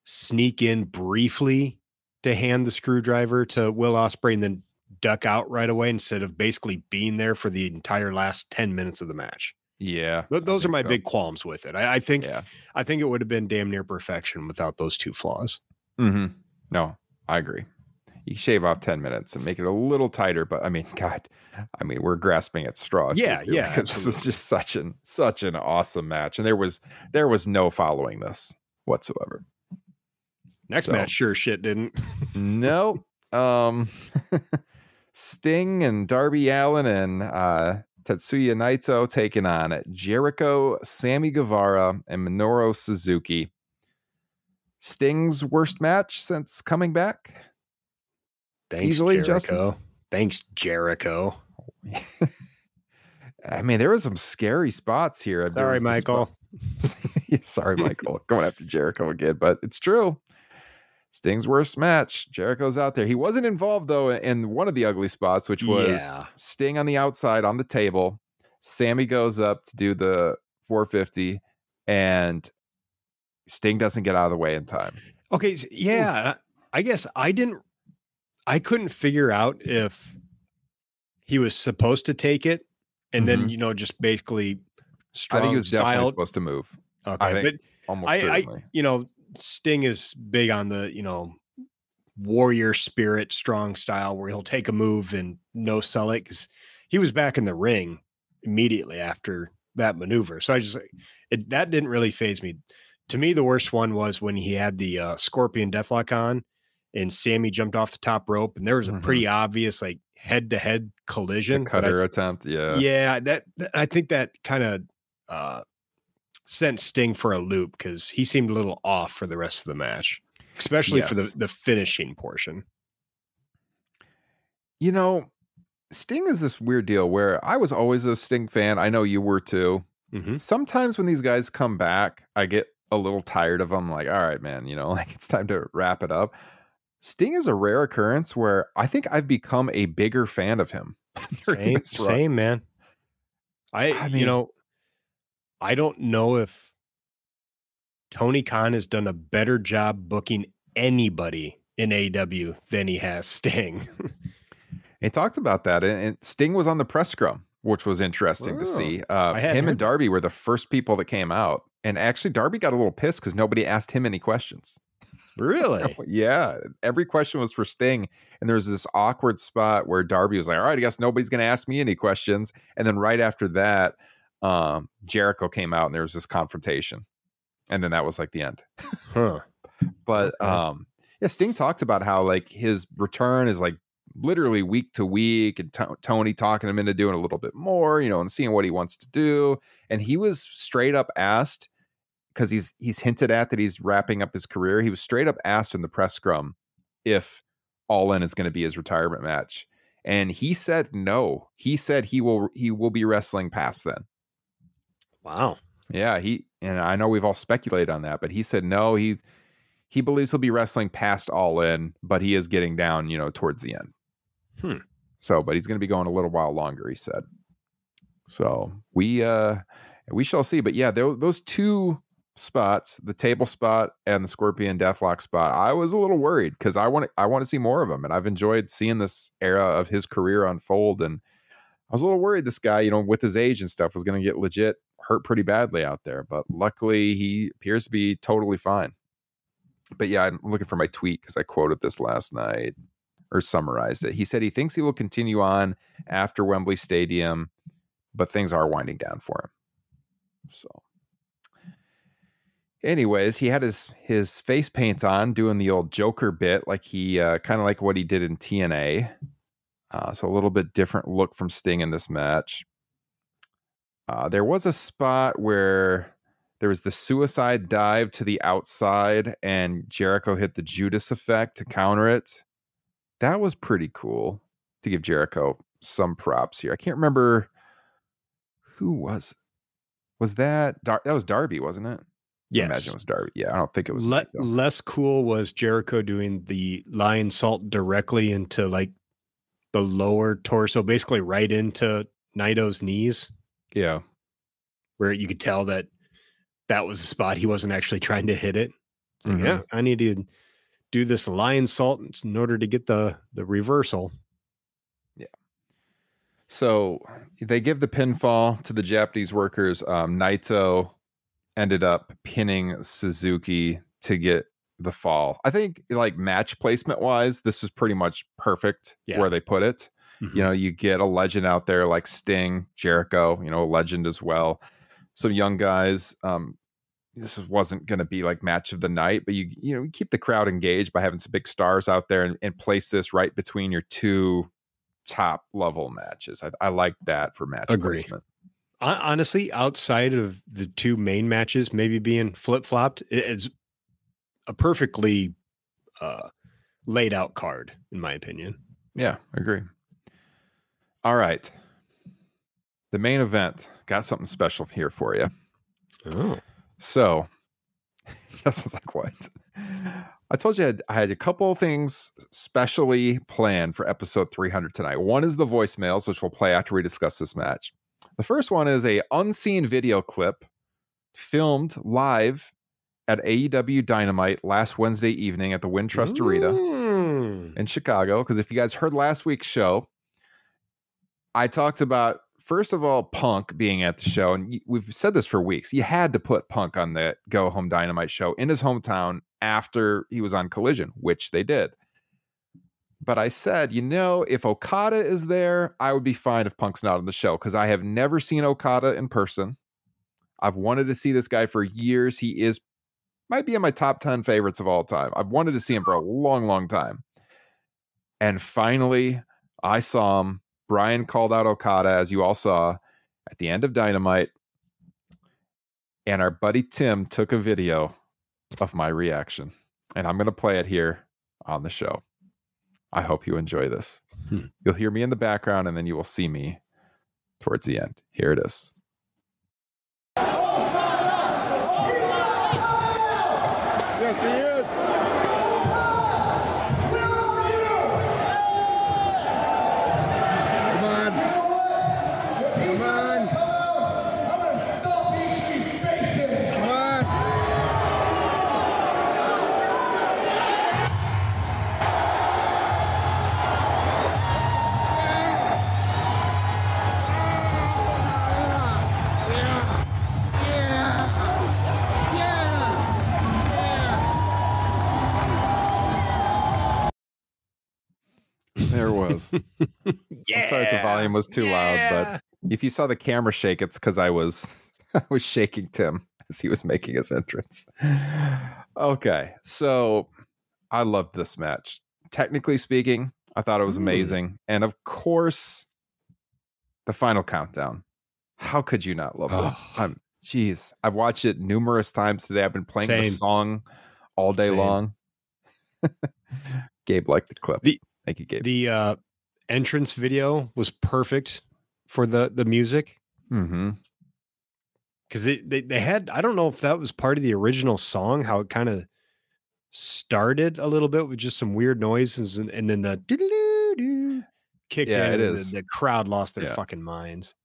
F: sneak in briefly to hand the screwdriver to Will Ospreay and then duck out right away instead of basically being there for the entire last 10 minutes of the match.
E: Yeah,
F: Th- Those are my
E: so.
F: big qualms with it. I, I think
E: Yeah.
F: I think it would have been damn near perfection without those two flaws.
E: hmm No, I agree. You shave off 10 minutes and make it a little tighter, but I mean, God, I mean, we're grasping at straws.
F: Yeah,
E: too,
F: yeah,
E: Because this was just such an such an awesome match. And there was there was no following this whatsoever.
F: Next
E: So-
F: match sure shit didn't.
E: no. Um Sting and Darby Allin and uh Tetsuya Naito taking on Jericho, Sammy Guevara, and Minoru Suzuki. Sting's worst match since coming back.
F: Thanks,
E: Easily, Justin.
F: Jericho. Thanks, Jericho.
E: I mean, there were some scary spots here.
F: Sorry,
E: was the spot-
F: Michael.
E: Sorry, Michael. Going after Jericho again, but it's true. Sting's worst match. Jericho's out there. He wasn't involved though in one of the ugly spots, which was
F: Yeah.
E: Sting on the outside on the table. Sammy goes up to do the 450, and Sting doesn't get out of the way in time.
F: Okay, yeah. I guess I didn't. I couldn't figure out if he was supposed to take it, and then you know just basically
E: Mm-hmm. I
F: strong
E: think he was definitely
F: styled.
E: supposed to move.
F: Okay,
E: I think
F: but
E: Almost
F: I, I,
E: certainly.
F: you know, Sting is big on the you know warrior spirit, strong style, where he'll take a move and no sell it because he was back in the ring immediately after that maneuver. So I just it, that didn't really phase me. To me, the worst one was when he had the uh, scorpion deathlock on, and Sammy jumped off the top rope, and there was a pretty obvious like head to head
E: The
F: collision. I
E: cutter attempt. Yeah.
F: yeah, that, that- I think that kind of uh, sent Sting for a loop because he seemed a little off for the rest of the match, especially for the the finishing portion.
E: You know, Sting is this weird deal where I was always a Sting fan. I know you were too.
F: Mhm.
E: Sometimes when these guys come back, I get a little tired of them. Like, all right, man, you know, like it's time to wrap it up. Sting is a rare occurrence where I think I've become a bigger fan of him.
F: Same, same man. I,
E: I
F: you know, I don't know if Tony Khan has done a better job booking anybody in AW than he has Sting.
E: He talked about that, and, Sting was on the press scrum, which was interesting to see. Uh, him
F: heard
E: and Darby were the first people that came out, and actually Darby got a little pissed because nobody asked him any questions.
F: Really?
E: Yeah, every question was for Sting, and there's this awkward spot where Darby was like, "All right, I guess nobody's going to ask me any questions." And then right after that, um, Jericho came out, and there was this confrontation, and then that was like the end.
F: Huh.
E: But
F: Okay.
E: um, yeah, Sting talked about how like his return is like literally week to week, and To- Tony talking him into doing a little bit more, you know, and seeing what he wants to do. And he was straight up asked because he's he's hinted at that he's wrapping up his career. He was straight up asked in the press scrum if All In is going to be his retirement match, and he said no. He said he will he will be wrestling past then.
F: Wow.
E: Yeah, he and I know we've all speculated on that, but he said no. He's he believes he'll be wrestling past All In, but he is getting down, you know, towards the end.
F: Hmm.
E: So, but he's going to be going a little while longer. He said. So we uh we shall see. But yeah, tho- those two spots, the table spot and the Scorpion Deathlock spot, I was a little worried because I want I want to see more of him, and I've enjoyed seeing this era of his career unfold. And I was a little worried this guy, you know, with his age and stuff, was going to get legit hurt pretty badly out there. But luckily, he appears to be totally fine. But yeah, I'm looking for my tweet because I quoted this last night or summarized it. He said he thinks he will continue on after Wembley Stadium, but things are winding down for him. So anyways he had his his face paint on doing the old joker bit like he uh, kind of like what he did in tna uh, so a little bit different look from sting in this match. Uh, there was a spot where there was the suicide dive to the outside and jericho hit the judas effect to counter it. That was pretty cool to give jericho some props here. I can't remember who was was that Dar- that was darby wasn't it I imagine it was Darby. Yeah, I don't think it was.
F: Le- less cool was Jericho doing the Lionsault directly into like the lower torso, basically right into Naito's knees,
E: yeah,
F: where you could tell that that was the spot he wasn't actually trying to hit it. Like,
E: Mhm.
F: Yeah, I need to do this Lionsault in order to get the the reversal. Yeah.
E: So they give the pinfall to the Japanese workers. Um, Naito ended up pinning Suzuki to get the fall. I think, like match placement wise, this was pretty much perfect
F: Yeah.
E: where they put it. You know, you get a legend out there like Sting, Jericho, you know, a legend as well. Some young guys. Um, this wasn't going to be like match of the night, but you you know you keep the crowd engaged by having some big stars out there and, and place this right between your two top level matches. I, I like that for match
F: Agree.
E: placement.
F: Hon- honestly, outside of the two main matches, maybe being flip flopped, it's a perfectly uh, laid out card, in my opinion.
E: Yeah, I agree. All right. The main event got something special here for you.
F: Oh,
E: So, Justin's like, what? I told you I had, I had a couple of things specially planned for episode 300 tonight. One is the voicemails, which we'll play after we discuss this match. The first one is a unseen video clip filmed live at AEW Dynamite last Wednesday evening at the Wintrust Arena
F: Mm.
E: in Chicago. Because if you guys heard last week's show, I talked about first of all Punk being at the show, and we've said this for weeks. You had to put Punk on the Go Home Dynamite show in his hometown after he was on Collision, which they did. But I said, you know, if Okada is there, I would be fine if Punk's not on the show because I have never seen Okada in person. I've wanted to see this guy for years. He is might be in my top 10 favorites of all time. I've wanted to see him for a long, long time. And finally, I saw him. Bryan called out Okada, as you all saw, at the end of Dynamite. And our buddy Tim took a video of my reaction. And I'm going to play it here on the show. I hope you enjoy this.
F: Hmm.
E: You'll hear me in the background, and then you will see me towards the end. Here it is.
F: Yeah.
E: I'm sorry if the volume was too loud, but if you saw the camera shake, it's because I was I was shaking Tim as he was making his entrance. Okay, so I loved this match. Technically speaking, I thought it was
F: Mm.
E: amazing, and of course, the final countdown. How could you not love it? I'm jeez. I've watched it numerous times today. I've been playing the song all day
F: Same.
E: long. Gabe liked the clip.
F: The-
E: Thank you, Gabe.
F: the uh, entrance video was perfect for the the music
E: mm-hmm.
F: because they, they had I don't know if that was part of the original song how it kind of started a little bit with just some weird noises and, and then the kicked
E: Yeah,
F: in
E: it
F: and
E: is.
F: The, the crowd lost their
E: Yeah.
F: fucking minds.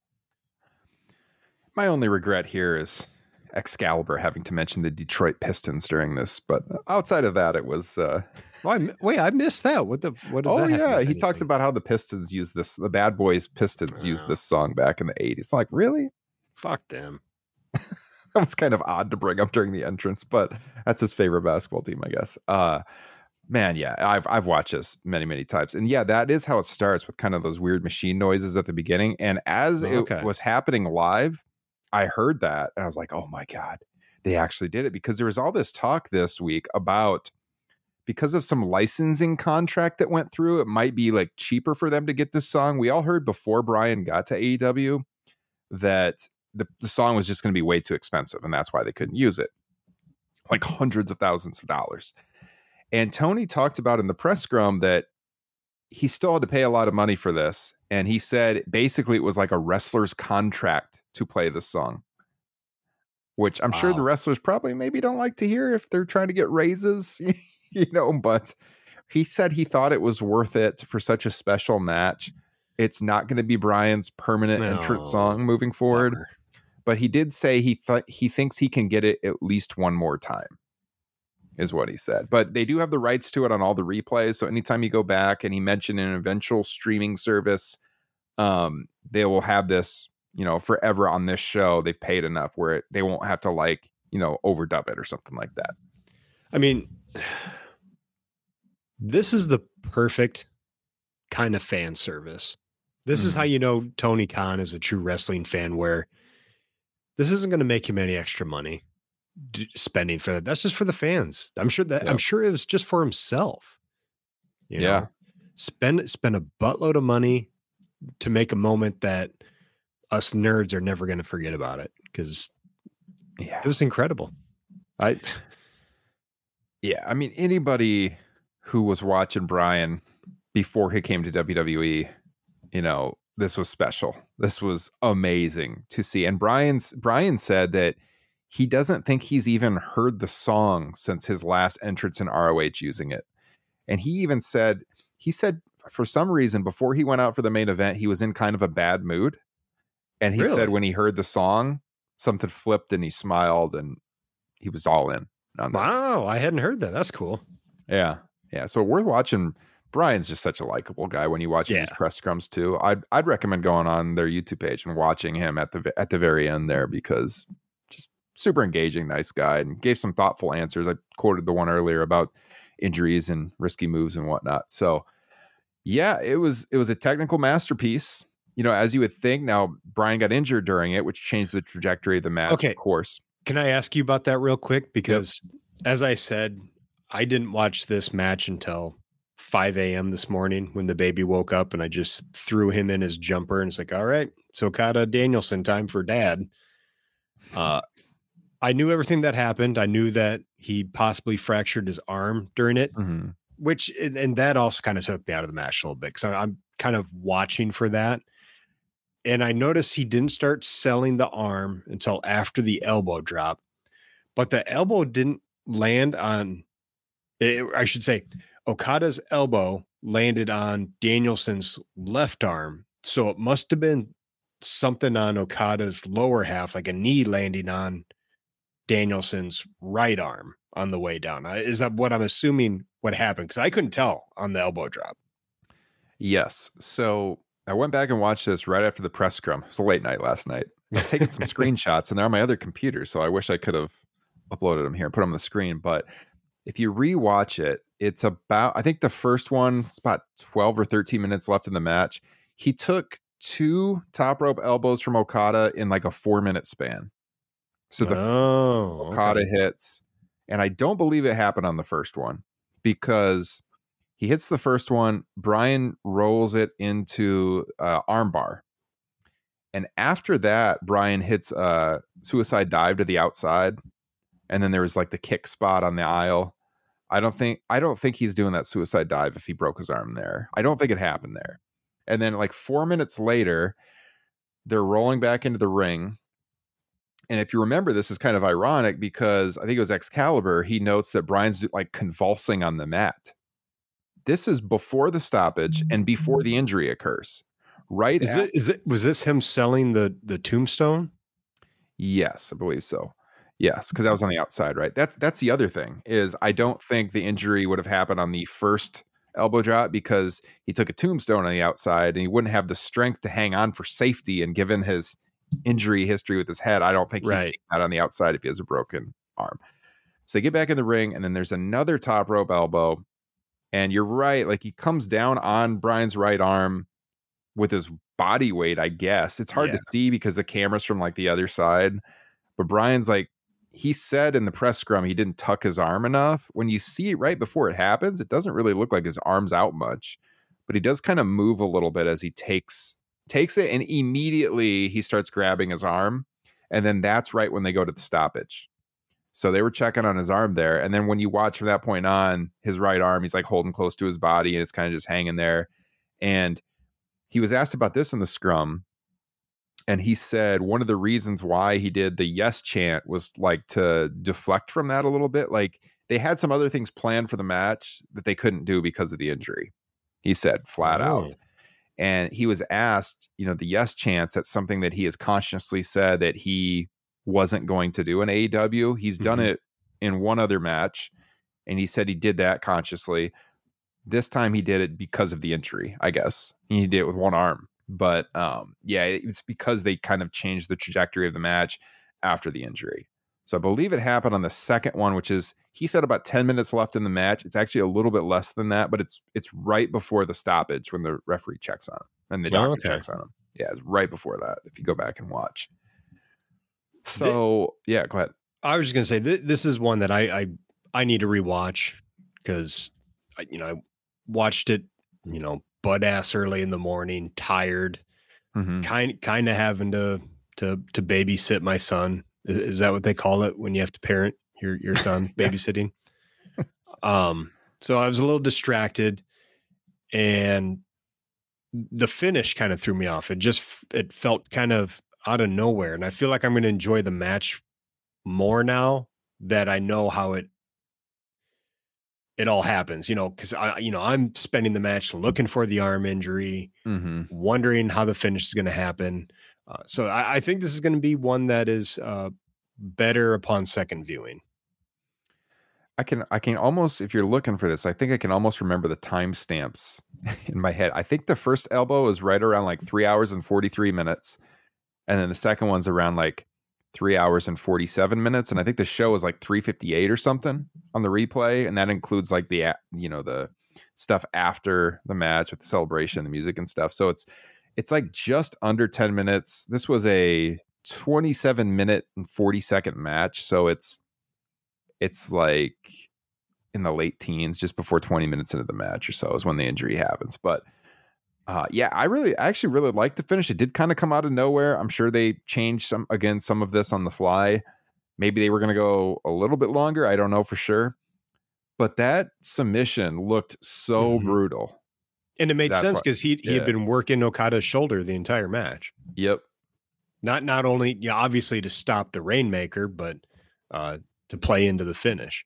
E: my only regret here is Excalibur having to mention the Detroit Pistons during this, but outside of that, it was. Uh,
F: oh, I, wait, I missed that. What the? What?
E: oh yeah, he talked about how the Pistons used this. The Bad Boys Pistons used this song back in the '80s. Like, really?
F: Fuck them.
E: that was kind of odd to bring up during the entrance, but that's his favorite basketball team, I guess. Uh, man, yeah, I've I've watched this many many times, and yeah, that is how it starts with kind of those weird machine noises at the beginning. And as okay. it was happening live, I heard that, and I was like, oh my god, they actually did it because there was all this talk this week about because of some licensing contract that went through, it might be like cheaper for them to get this song. We all heard before Bryan got to AEW that the, the song was just going to be way too expensive, and that's why they couldn't use it. Like hundreds of thousands of dollars. And Tony talked about in the press scrum that he still had to pay a lot of money for this. And he said basically it was like a wrestler's contract to play this song, which I'm wow. sure the wrestlers probably maybe don't like to hear if they're trying to get raises, you know. But he said he thought it was worth it for such a special match. It's not going to be Bryan's permanent no. entrance song moving forward. Never. But he did say he thought he thinks he can get it at least one more time is what he said. But they do have the rights to it on all the replays. So anytime you go back and he mentioned an eventual streaming service, um, they will have this, you know, forever on this show. They've paid enough where it, they won't have to like, you know, overdub it or something like that.
F: I mean, this is the perfect kind of fan service. This mm is how mm-hmm. you know Tony Khan is a true wrestling fan where this isn't going to make him any extra money spending for that. That's just for the fans. I'm sure that yep. I'm sure it was just for himself.
E: You know? yeah.
F: Spend spend a buttload of money to make a moment that us nerds are never going to forget about it because yeah. it was incredible. I
E: Yeah, I mean anybody who was watching Bryan before he came to WWE, you know, this was special. This was amazing to see. And Bryan's Bryan said that he doesn't think he's even heard the song since his last entrance in ROH using it. And he even said, he said for some reason before he went out for the main event, he was in kind of a bad mood. And he really? said when he heard the song, something flipped and he smiled and he was all in.
F: wow, I hadn't heard that. That's cool.
E: Yeah. Yeah. So worth watching. Bryan's just such a likable guy when you watch yeah. his press scrums too. I'd I'd recommend going on their YouTube page and watching him at the at the very end there because just super engaging, nice guy, and gave some thoughtful answers. I quoted the one earlier about injuries and risky moves and whatnot. So, yeah, it was it was a technical masterpiece. You know, as you would think. Now, Bryan got injured during it, which changed the trajectory of the match. Okay, of course.
F: Can I ask you about that real quick? Because, yep. as I said, I didn't watch this match until 5 a.m. this morning when the baby woke up, and I just threw him in his jumper, and it's like, all right, so Okada Danielson time for dad. Uh, I knew everything that happened. I knew that he possibly fractured his arm during it, mm-hmm. which and that also kind of took me out of the match a little bit because I'm kind of watching for that. And I noticed he didn't start selling the arm until after the elbow drop, but the elbow didn't land on. Eh, I should say, Okada's elbow landed on Danielson's left arm, so it must have been something on Okada's lower half, like a knee landing on Danielson's right arm on the way down. Is that what I'm assuming what happened? Because I couldn't tell on the elbow drop.
E: Yes. So I went back and watched this right after the press scrum. It was a late night last night. I was taking some screenshots and they're on my other computer. So I wish I could have uploaded them here and put them on the screen. But if you rewatch it, it's about, I think the first one, it's about 12 or 13 minutes left in the match. He took two top rope elbows from Okada in like a four minute span. So the oh, Okada okay. hits, and I don't believe it happened on the first one because he hits the first one. Bryan rolls it into uh, armbar, and after that, Bryan hits a suicide dive to the outside, and then there was like the kick spot on the aisle. I don't think I don't think he's doing that suicide dive if he broke his arm there. I don't think it happened there. And then like four minutes later, they're rolling back into the ring and if you remember, this is kind of ironic because I think it was Excalibur. He notes that Bryan's like convulsing on the mat. This is before the stoppage and before mm. the injury occurs. Right?
F: Is it? Is it? Was this him selling the the tombstone?
E: Yes, I believe so. Yes, because that mm. was on the outside, right? That's that's the other thing is I don't think the injury would have happened on the first elbow drop because he took a tombstone on the outside and he wouldn't have the strength to hang on for safety. And given his injury history with his head, I don't think he's
F: Right.
E: that on the outside if he has a broken arm. So they get back in the ring, and then there's another top rope elbow. And you're right, like he comes down on Bryan's right arm with his body weight, I guess. It's hard to see because the camera's from like the other side. But Bryan's like, he said in the press scrum he didn't tuck his arm enough. When you see it right before it happens, it doesn't really look like his arm's out much, but he does kind of move a little bit as he takes takes it and immediately he starts grabbing his arm. And then that's right when they go to the stoppage. So they were checking on his arm there. And then when you watch from that point on, his right arm, he's like holding close to his body and it's kind of just hanging there. And he was asked about this in the scrum. And he said one of the reasons why he did the yes chant was like to deflect from that a little bit. Like they had some other things planned for the match that they couldn't do because of the injury. He said flat
F: Oh.
E: out. And he was asked, you know, the yes chance, that's something that he has consciously said that he wasn't going to do in AEW. He's done
F: Mhm.
E: it in one other match, and he said he did that consciously. This time he did it because of the injury, I guess. He did it with one arm. But um, yeah, it's because they kind of changed the trajectory of the match after the injury. So I believe it happened on the second one, which is he said about 10 minutes left in the match. It's actually a little bit less than that, but it's it's right before the stoppage when the referee checks on him and the
F: Oh,
E: doctor
F: okay.
E: checks on him. Yeah, it's right before that if you go back and watch. So yeah, go ahead.
F: I was just gonna say th- this is one that I I, I need to rewatch because I, you know I watched it you know butt ass early in the morning, tired,
E: Mhm.
F: kind kind of having to to to babysit my son. Is, is that what they call it when you have to parent your your son babysitting? um, so I was a little distracted, and the finish kind of threw me off. It just it felt kind of out of nowhere, and I feel like I'm going to enjoy the match more now that I know how it it all happens. You know, because I you know I'm spending the match looking for the arm injury
E: Mhm.
F: wondering how the finish is going to happen. Uh, so I, I think this is going to be one that is uh, better upon second viewing.
E: I can I can almost if you're looking for this, I think I can almost remember the timestamps in my head. I think the first elbow is right around like three hours and 43 minutes. And then the second one's around like three hours and 47 minutes. And I think the show is like 358 or something on the replay. And that includes like the you know, the stuff after the match with the celebration, the music and stuff. So it's it's like just under 10 minutes. This was a 27 minute and 40 second match. So it's it's like in the late teens, just before 20 minutes into the match or so is when the injury happens. But uh, yeah, I really, I actually really liked the finish. It did kind of come out of nowhere. I'm sure they changed some again some of this on the fly. Maybe they were going to go a little bit longer. I don't know for sure. But that submission looked so
F: Mhm.
E: brutal.
F: And it made
E: That's
F: sense because he he
E: yeah.
F: had been working Okada's shoulder the entire match.
E: Yep.
F: Not not only you know, obviously to stop the Rainmaker, but uh, to play into the finish.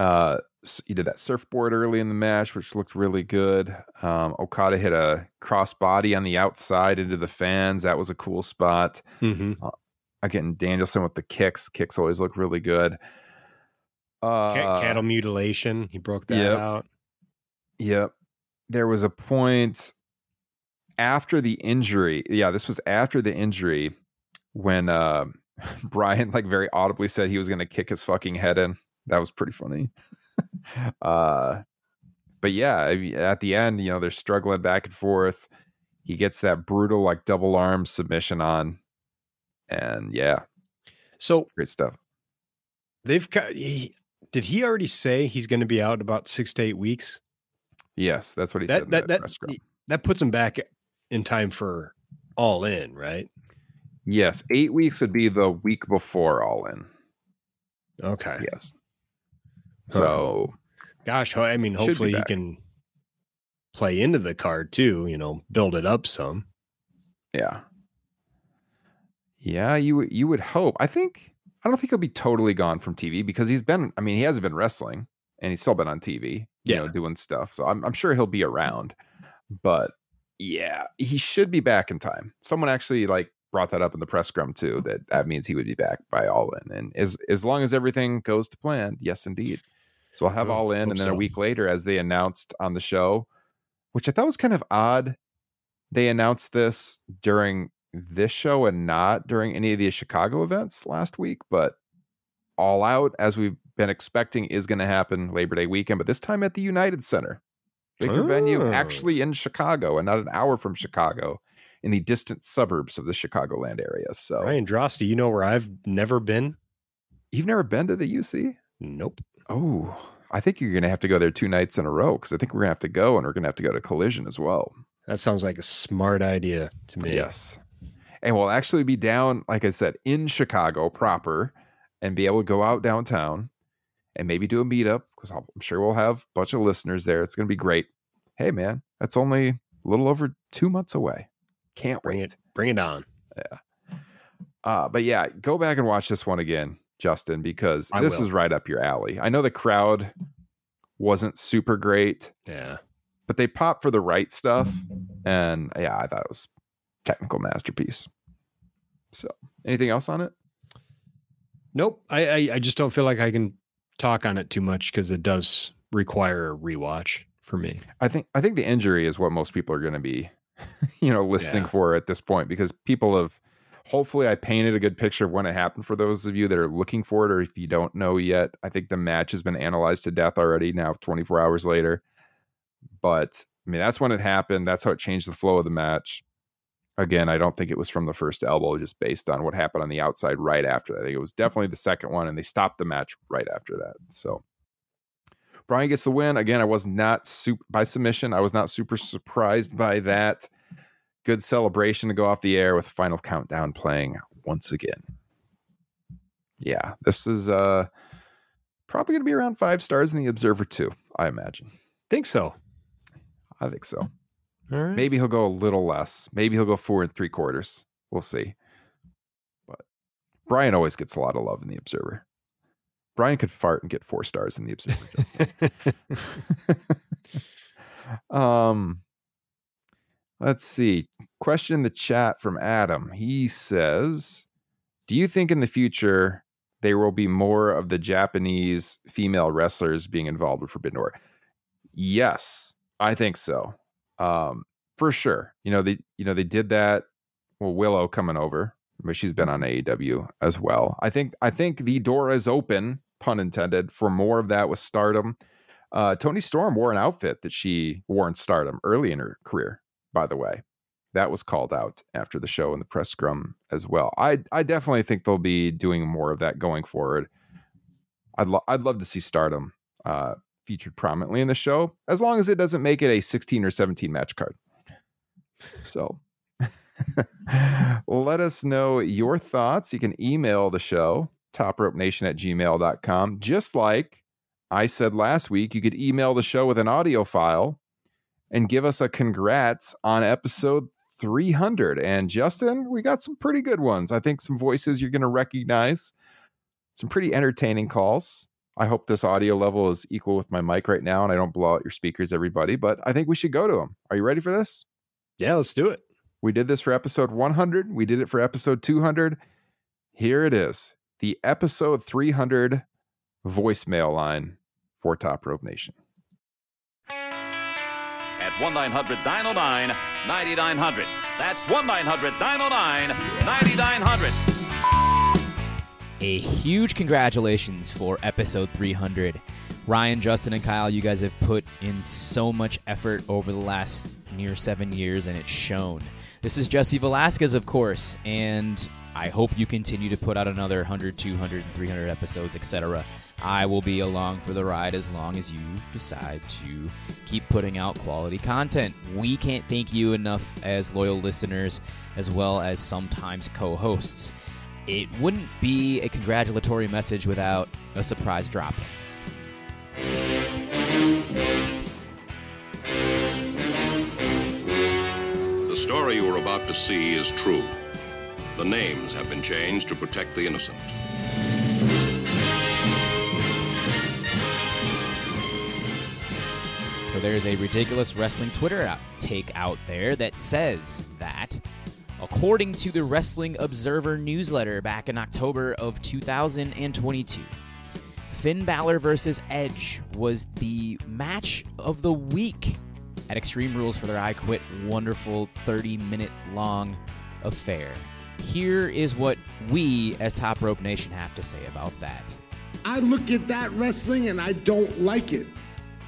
E: Uh, he did that surfboard early in the match, which looked really good. Um, Okada hit a crossbody on the outside into the fans. That was a cool spot.
F: Mm-hmm.
E: Again, Danielson with the kicks. Kicks always look really good. Uh,
F: cattle mutilation. He broke that
E: yep.
F: out.
E: Yep. There was a point after the injury. Yeah, this was after the injury when uh, Bryan like very audibly said he was going to kick his fucking head in. That was pretty funny. uh, but yeah, at the end, you know, they're struggling back and forth. He gets that brutal like double arm submission on, and yeah,
F: So
E: great stuff.
F: they've got. He, did he already say he's going to be out about six to eight weeks?
E: Yes, that's what he
F: That
E: said. in
F: that that that puts him back in time for all in, right?
E: Yes, eight weeks would be the week before All In.
F: Okay.
E: Yes. So
F: Gosh, I mean, hopefully he can play into the card too. You know, build it up some.
E: yeah, yeah. You would- you would hope. I think I don't think he'll be totally gone from TV because he's been. I mean, he hasn't been wrestling, and he's still been on TV. You know, doing stuff. So I'm I'm sure he'll be around. But yeah, he should be back in time. Someone actually like brought that up in the press scrum too. That that means he would be back by All In, and as as long as everything goes to plan, yes, indeed. So I'll have
F: Well,
E: All In, and then a week later, as they announced on the show, which I thought was kind of odd, they announced this during this show and not during any of the Chicago events last week, but All Out, as we've been expecting, is going to happen Labor Day weekend, but this time at the United Center, bigger venue,
F: Oh.
E: actually in Chicago, and not an hour from Chicago, in the distant suburbs of the Chicagoland area. So
F: Ryan Droste, you know where I've never been?
E: you've never been to the UC?
F: Nope.
E: Oh, I think you're going to have to go there two nights in a row because I think we're going to have to go and we're going to have to go to Collision as well.
F: That sounds like a smart idea to me.
E: Yes. And we'll actually be down, like I said, in Chicago proper and be able to go out downtown and maybe do a meetup because I'm sure we'll have a bunch of listeners there. It's going to be great. Hey, man, that's only a little over two months away. Can't
F: Bring
E: wait.
F: it, bring it on. Yeah.
E: Uh, but yeah, go back and watch this one again, Justin, because
F: I
E: this
F: will.
E: is right up your alley. I know the crowd wasn't super great,
F: Yeah.
E: but they popped for the right stuff. And yeah, I thought it was technical masterpiece. So anything else on it?
F: Nope. I, I I just don't feel like I can talk on it too much because it does require a rewatch for me.
E: I think I think the injury is what most people are going to be, you know, listening
F: Yeah.
E: for at this point because people have. Hopefully, I painted a good picture of when it happened for those of you that are looking for it, or if you don't know yet. I think the match has been analyzed to death already now, 24 hours later. But I mean, that's when it happened. That's how it changed the flow of the match. Again, I don't think it was from the first elbow, just based on what happened on the outside right after that. I think it was mm. definitely the second one, and they stopped the match right after that. So Bryan gets the win. Again, I was not super by submission. I was not super surprised by that. Good celebration to go off the air with final countdown playing once again. Yeah, this is uh probably going to be around five stars in the Observer too. I imagine.
F: Think so.
E: I think so.
F: All right.
E: Maybe he'll go a little less. Maybe he'll go four and three quarters. We'll see. But Bryan always gets a lot of love in the Observer. Bryan could fart and get four stars in the Observer. Um, let's see. Question in the chat from Adam. He says, "Do you think in the future there will be more of the Japanese female wrestlers being involved with Forbidden Door?" Yes, I think so. Um, for sure. You know they, you know they did that. Well, Willow coming over, but she's been on AEW as well. I think I think the door is open, pun intended, for more of that with Stardom. Uh, Toni Storm wore an outfit that she wore in Stardom early in her career. By the way, that was called out after the show in the press scrum as well. I I definitely think they'll be doing more of that going forward. I'd lo- I'd love to see Stardom uh, featured prominently in the show, as long as it doesn't make it a 16 or 17 match card. So let us know your thoughts. You can email the show, topropenation at gmail.com. Just like I said last week, you could email the show with an audio file and give us a congrats on episode 300. And Justin, we got some pretty good ones. I think some voices you're going to recognize, some pretty entertaining calls. I hope this audio level is equal with my mic right now and I don't blow out your speakers, everybody, but I think we should go to them. Are you ready for this?
F: yeah, let's do it.
E: We did this for episode 100. We did it for episode 200. Here it is the episode 300 voicemail line for Top Rope Nation.
G: At 1 900 909 9900. That's 1 900 909 9900.
H: A huge congratulations for episode 300. Ryan, Justin, and Kyle, you guys have put in so much effort over the last near seven years, and it's shown. This is Jesse Velasquez, of course, and I hope you continue to put out another 100, 200, and 300 episodes, etc. I will be along for the ride as long as you decide to keep putting out quality content. We can't thank you enough as loyal listeners, as well as sometimes co hosts. It wouldn't be a congratulatory message without a surprise drop.
I: The story you are about to see is true. The names have been changed to protect the innocent.
H: So there's a ridiculous wrestling Twitter take out there that says that according to the Wrestling Observer newsletter back in October of 2022. Finn Balor versus Edge was the match of the week at Extreme Rules for their I Quit wonderful 30 minute long affair. Here is what we as Top Rope Nation have to say about that.
C: I look at that wrestling and I don't like it.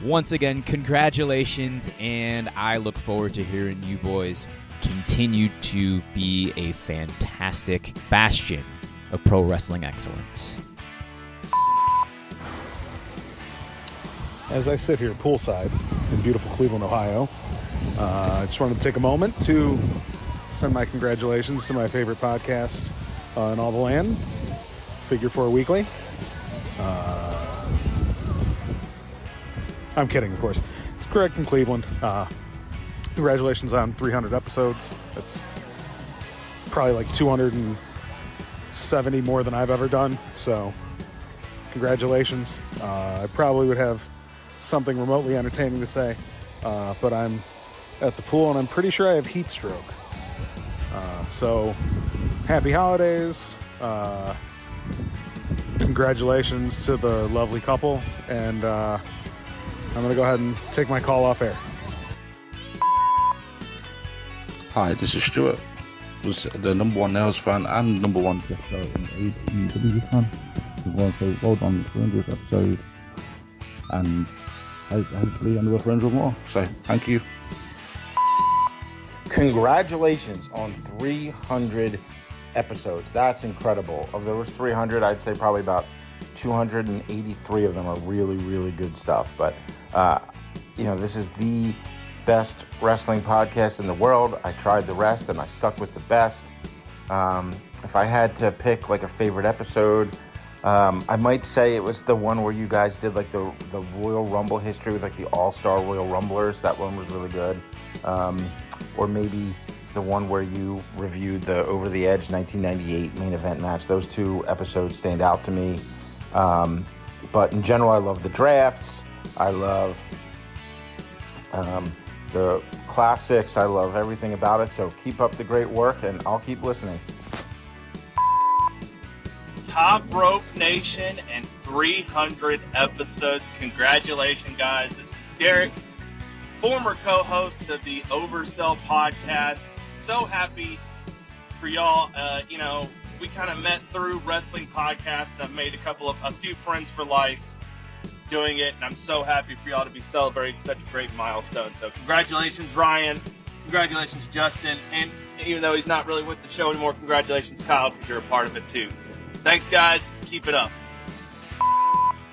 H: Once again, congratulations, and I look forward to hearing you boys continue to be a fantastic bastion of pro wrestling excellence.
J: As I sit here poolside in beautiful Cleveland, Ohio, uh, I just wanted to take a moment to send my congratulations to my favorite podcast uh, in all the land, Figure Four Weekly. Uh, I'm kidding, of course. It's Greg from Cleveland. Uh, congratulations on 300 episodes. That's probably like 270 more than I've ever done. So, congratulations. Uh, I probably would have something remotely entertaining to say, uh, but I'm at the pool and I'm pretty sure I have heat stroke. Uh, so, happy holidays. Uh, congratulations to the lovely couple. And uh, I'm going to go ahead and take my call off air.
K: Hi, this is Stuart. Was the number one Nails fan and number one Jeff and AEW fan. I want to say well done for 100th episode. And hopefully another friends with more. So thank you.
L: Congratulations on 300 episodes. That's incredible. Of there was 300, I'd say probably about 283 of them are really, really good stuff. But uh, you know, this is the best wrestling podcast in the world. I tried the rest and I stuck with the best. Um, if I had to pick like a favorite episode, um, I might say it was the one where you guys did like the the Royal Rumble history with like the All Star Royal Rumblers. That one was really good. Um, or maybe the one where you reviewed the Over the Edge 1998 main event match. Those two episodes stand out to me. Um, but in general, I love the drafts. I love um, the classics. I love everything about it. So keep up the great work, and I'll keep listening.
M: Top Rope Nation and 300 episodes. Congratulations, guys. This is Derek, former co host of the Oversell podcast. So happy for y'all. Uh, you know, we kind of met through wrestling podcast. I've made a couple of, a few friends for life doing it, and I'm so happy for y'all to be celebrating such a great milestone. So, congratulations, Ryan. Congratulations, Justin. And even though he's not really with the show anymore, congratulations, Kyle, because you're a part of it too. Thanks, guys. Keep it up.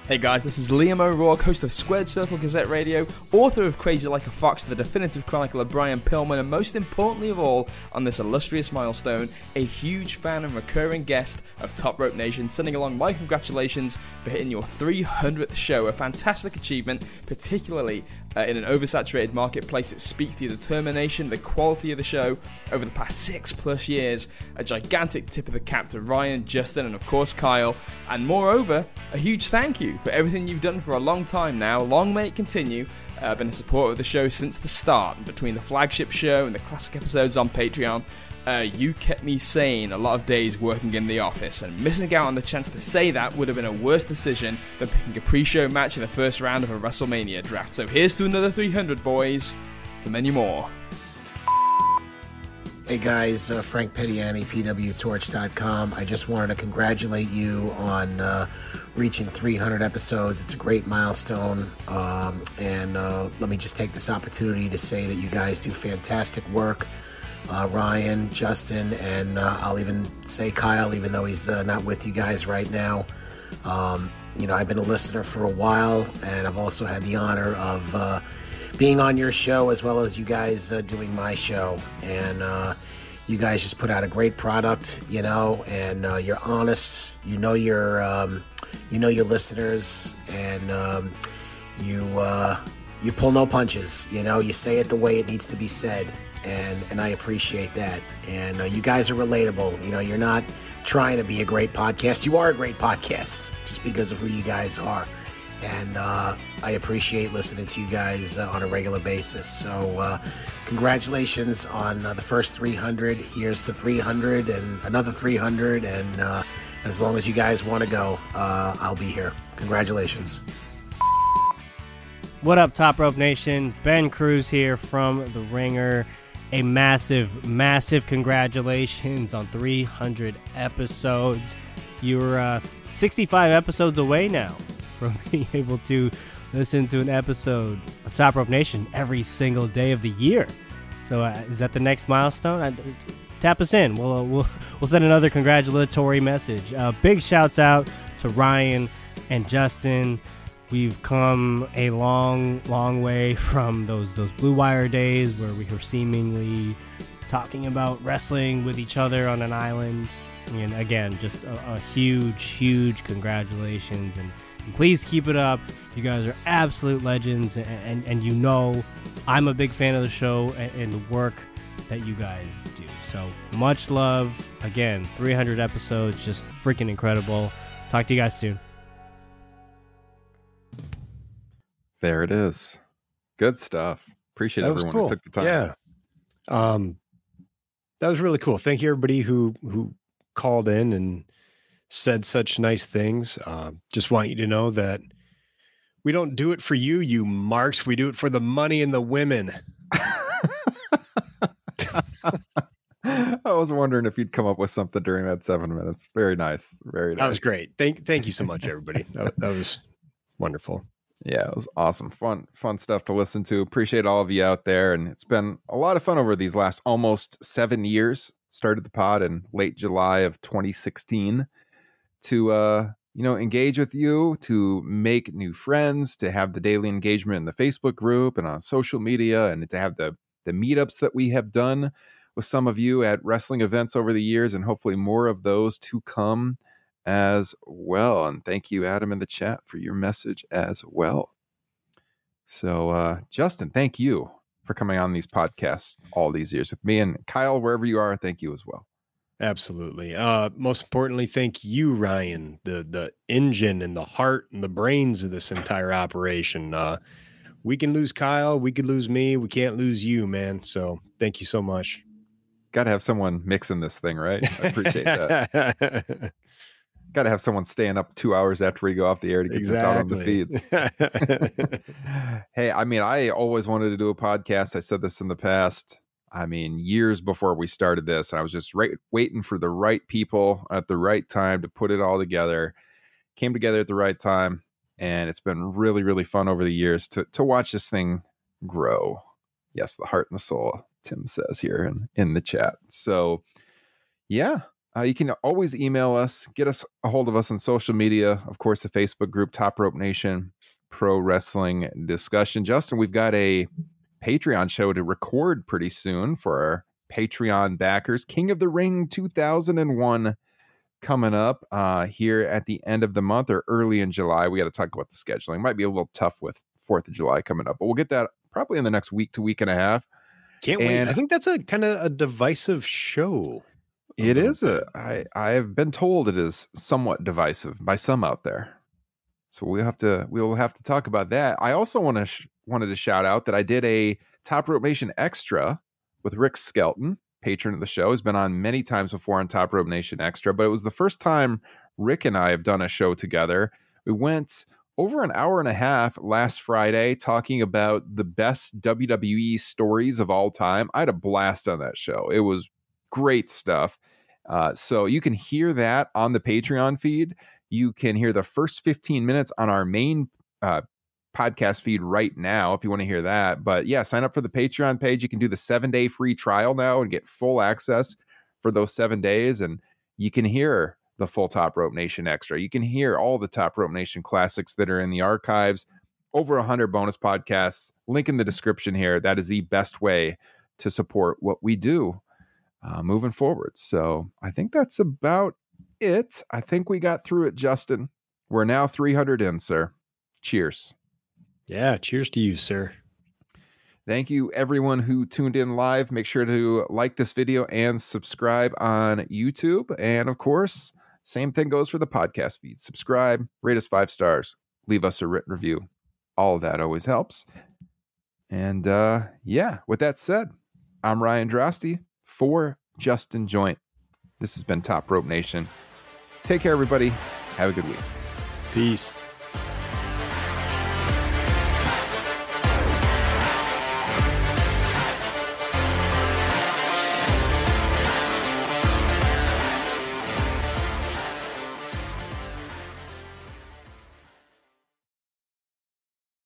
N: Hey guys, this is Liam O'Rourke, host of Squared Circle Gazette Radio, author of Crazy Like a Fox, the definitive chronicle of Brian Pillman, and most importantly of all, on this illustrious milestone, a huge fan and recurring guest of Top Rope Nation, sending along my congratulations for hitting your 300th show, a fantastic achievement, particularly uh, in an oversaturated marketplace. It speaks to your determination, the quality of the show over the past six plus years. A gigantic tip of the cap to Ryan, Justin, and of course Kyle. And moreover, a huge thank you for everything you've done for a long time now. Long may it continue. Uh, I've been a supporter of the show since the start, between the flagship show and the classic episodes on Patreon. Uh, you kept me sane a lot of days working in the office, and missing out on the chance to say that would have been a worse decision than picking a pre show match in the first round of a WrestleMania draft. So here's to another 300, boys, to many more.
O: Hey guys, uh, Frank Pettiani, PWTorch.com. I just wanted to congratulate you on uh, reaching 300 episodes. It's a great milestone. Um, and uh, let me just take this opportunity to say that you guys do fantastic work. Uh, Ryan, Justin, and uh, I'll even say Kyle, even though he's uh, not with you guys right now. Um, you know, I've been a listener for a while, and I've also had the honor of uh, being on your show as well as you guys uh, doing my show. And uh, you guys just put out a great product, you know, and you're honest. You know your, um, you know your listeners, and um, you you pull no punches. You know, you say it the way it needs to be said, and and I appreciate that. And uh, you guys are relatable. You know, you're not trying to be a great podcast. You are a great podcast just because of who you guys are. and uh, I appreciate listening to you guys uh, on a regular basis. So, uh, congratulations on uh, the first 300. Here's to 300 and another 300. And uh, as long as you guys want to go, I'll be here. Congratulations.
P: What up, Top Rope Nation? Ben Cruz here from The Ringer. A massive, massive congratulations on 300 episodes. You're uh, 65 episodes away now from being able to listen to an episode of Top Rope Nation every single day of the year. So, uh, is that the next milestone? I, tap us in. We'll, uh, we'll we'll send another congratulatory message. Uh, big shouts out to Ryan and Justin. We've come a long, long way from those those Blue Wire days where we were seemingly talking about wrestling with each other on an island. And again, just a, a huge, huge congratulations and, please keep it up. You guys are absolute legends, and, and, and you know I'm a big fan of the show and, and the work that you guys do. So much love. Again, 300 episodes, just freaking incredible. Talk to you guys soon.
E: There it is. Good stuff. Appreciate
F: That
E: everyone
F: cool.
E: who took the time.
F: Yeah. Um, that was really cool. Thank you everybody who who called in and said such nice things. Uh, just want you to know that we don't do it for you, you marks. We do it for the money and the women.
E: I was wondering if you'd come up with something during that seven minutes. Very nice. Very nice.
F: That was great. Thank thank you so much, everybody. That, that was wonderful.
E: Yeah, it was awesome. Fun, fun stuff to listen to. Appreciate all of you out there. And it's been a lot of fun over these last almost seven years. Started the pod in late July of 2016 to uh, you know, engage with you, to make new friends, to have the daily engagement in the Facebook group and on social media, and to have the the meetups that we have done with some of you at wrestling events over the years, and hopefully more of those to come as well. And thank you, Adam, in the chat for your message as well. So, uh, Justin, thank you for coming on these podcasts all these years with me. And Kyle, wherever you are, thank you as well.
F: Absolutely. Uh, most importantly, thank you, Ryan, the the engine and the heart and the brains of this entire operation. Uh, we can lose Kyle, we could lose me, we can't lose you, man. So thank you so much.
E: Got to have someone mixing this thing, right? I appreciate that. Got to have someone staying up two hours after we go off the air to get this out on the feeds. hey, I mean, I always wanted to do a podcast. I said this in the past. I mean, years before we started this, I was just right, waiting for the right people at the right time to put it all together. Came together at the right time, and it's been really, really fun over the years to to watch this thing grow. Yes, the heart and the soul, Tim says here in in the chat. So, yeah, uh, you can always email us, get us a hold of us on social media. Of course, the Facebook group Top Rope Nation Pro Wrestling Discussion. Justin, we've got a Patreon show to record pretty soon for our Patreon backers. King of the Ring 2001 coming up uh, here at the end of the month or early in July. We got to talk about the scheduling. Might be a little tough with 4th of July coming up, but we'll get that probably in the next week to week and a half.
F: Can't wait. I think that's a kind of a divisive show.
E: It mm-hmm. is a I I have been told it is somewhat divisive by some out there. So we'll have to we will have to talk about that. I also want to sh- wanted to shout out that I did a Top Rope Nation extra with Rick Skelton, patron of the show. Has been on many times before on Top Rope Nation extra, but it was the first time Rick and I have done a show together. We went over an hour and a half last Friday talking about the best WWE stories of all time. I had a blast on that show. It was great stuff. Uh, so you can hear that on the Patreon feed. You can hear the first 15 minutes on our main uh, podcast feed right now if you want to hear that. But yeah, sign up for the Patreon page. You can do the seven day free trial now and get full access for those seven days. And you can hear the full Top Rope Nation extra. You can hear all the Top Rope Nation classics that are in the archives. Over 100 bonus podcasts. Link in the description here. That is the best way to support what we do uh, moving forward. So I think that's about it. I think we got through it, Justin. We're now 300 in, sir. Cheers.
F: Yeah, cheers to you, sir.
E: Thank you, everyone who tuned in live. Make sure to like this video and subscribe on YouTube. And of course, same thing goes for the podcast feed. Subscribe, rate us five stars, leave us a written review. All of that always helps. And uh, yeah, with that said, I'm Ryan Droste for Justin Joint. This has been Top Rope Nation. Take care, everybody. Have a good week.
F: Peace.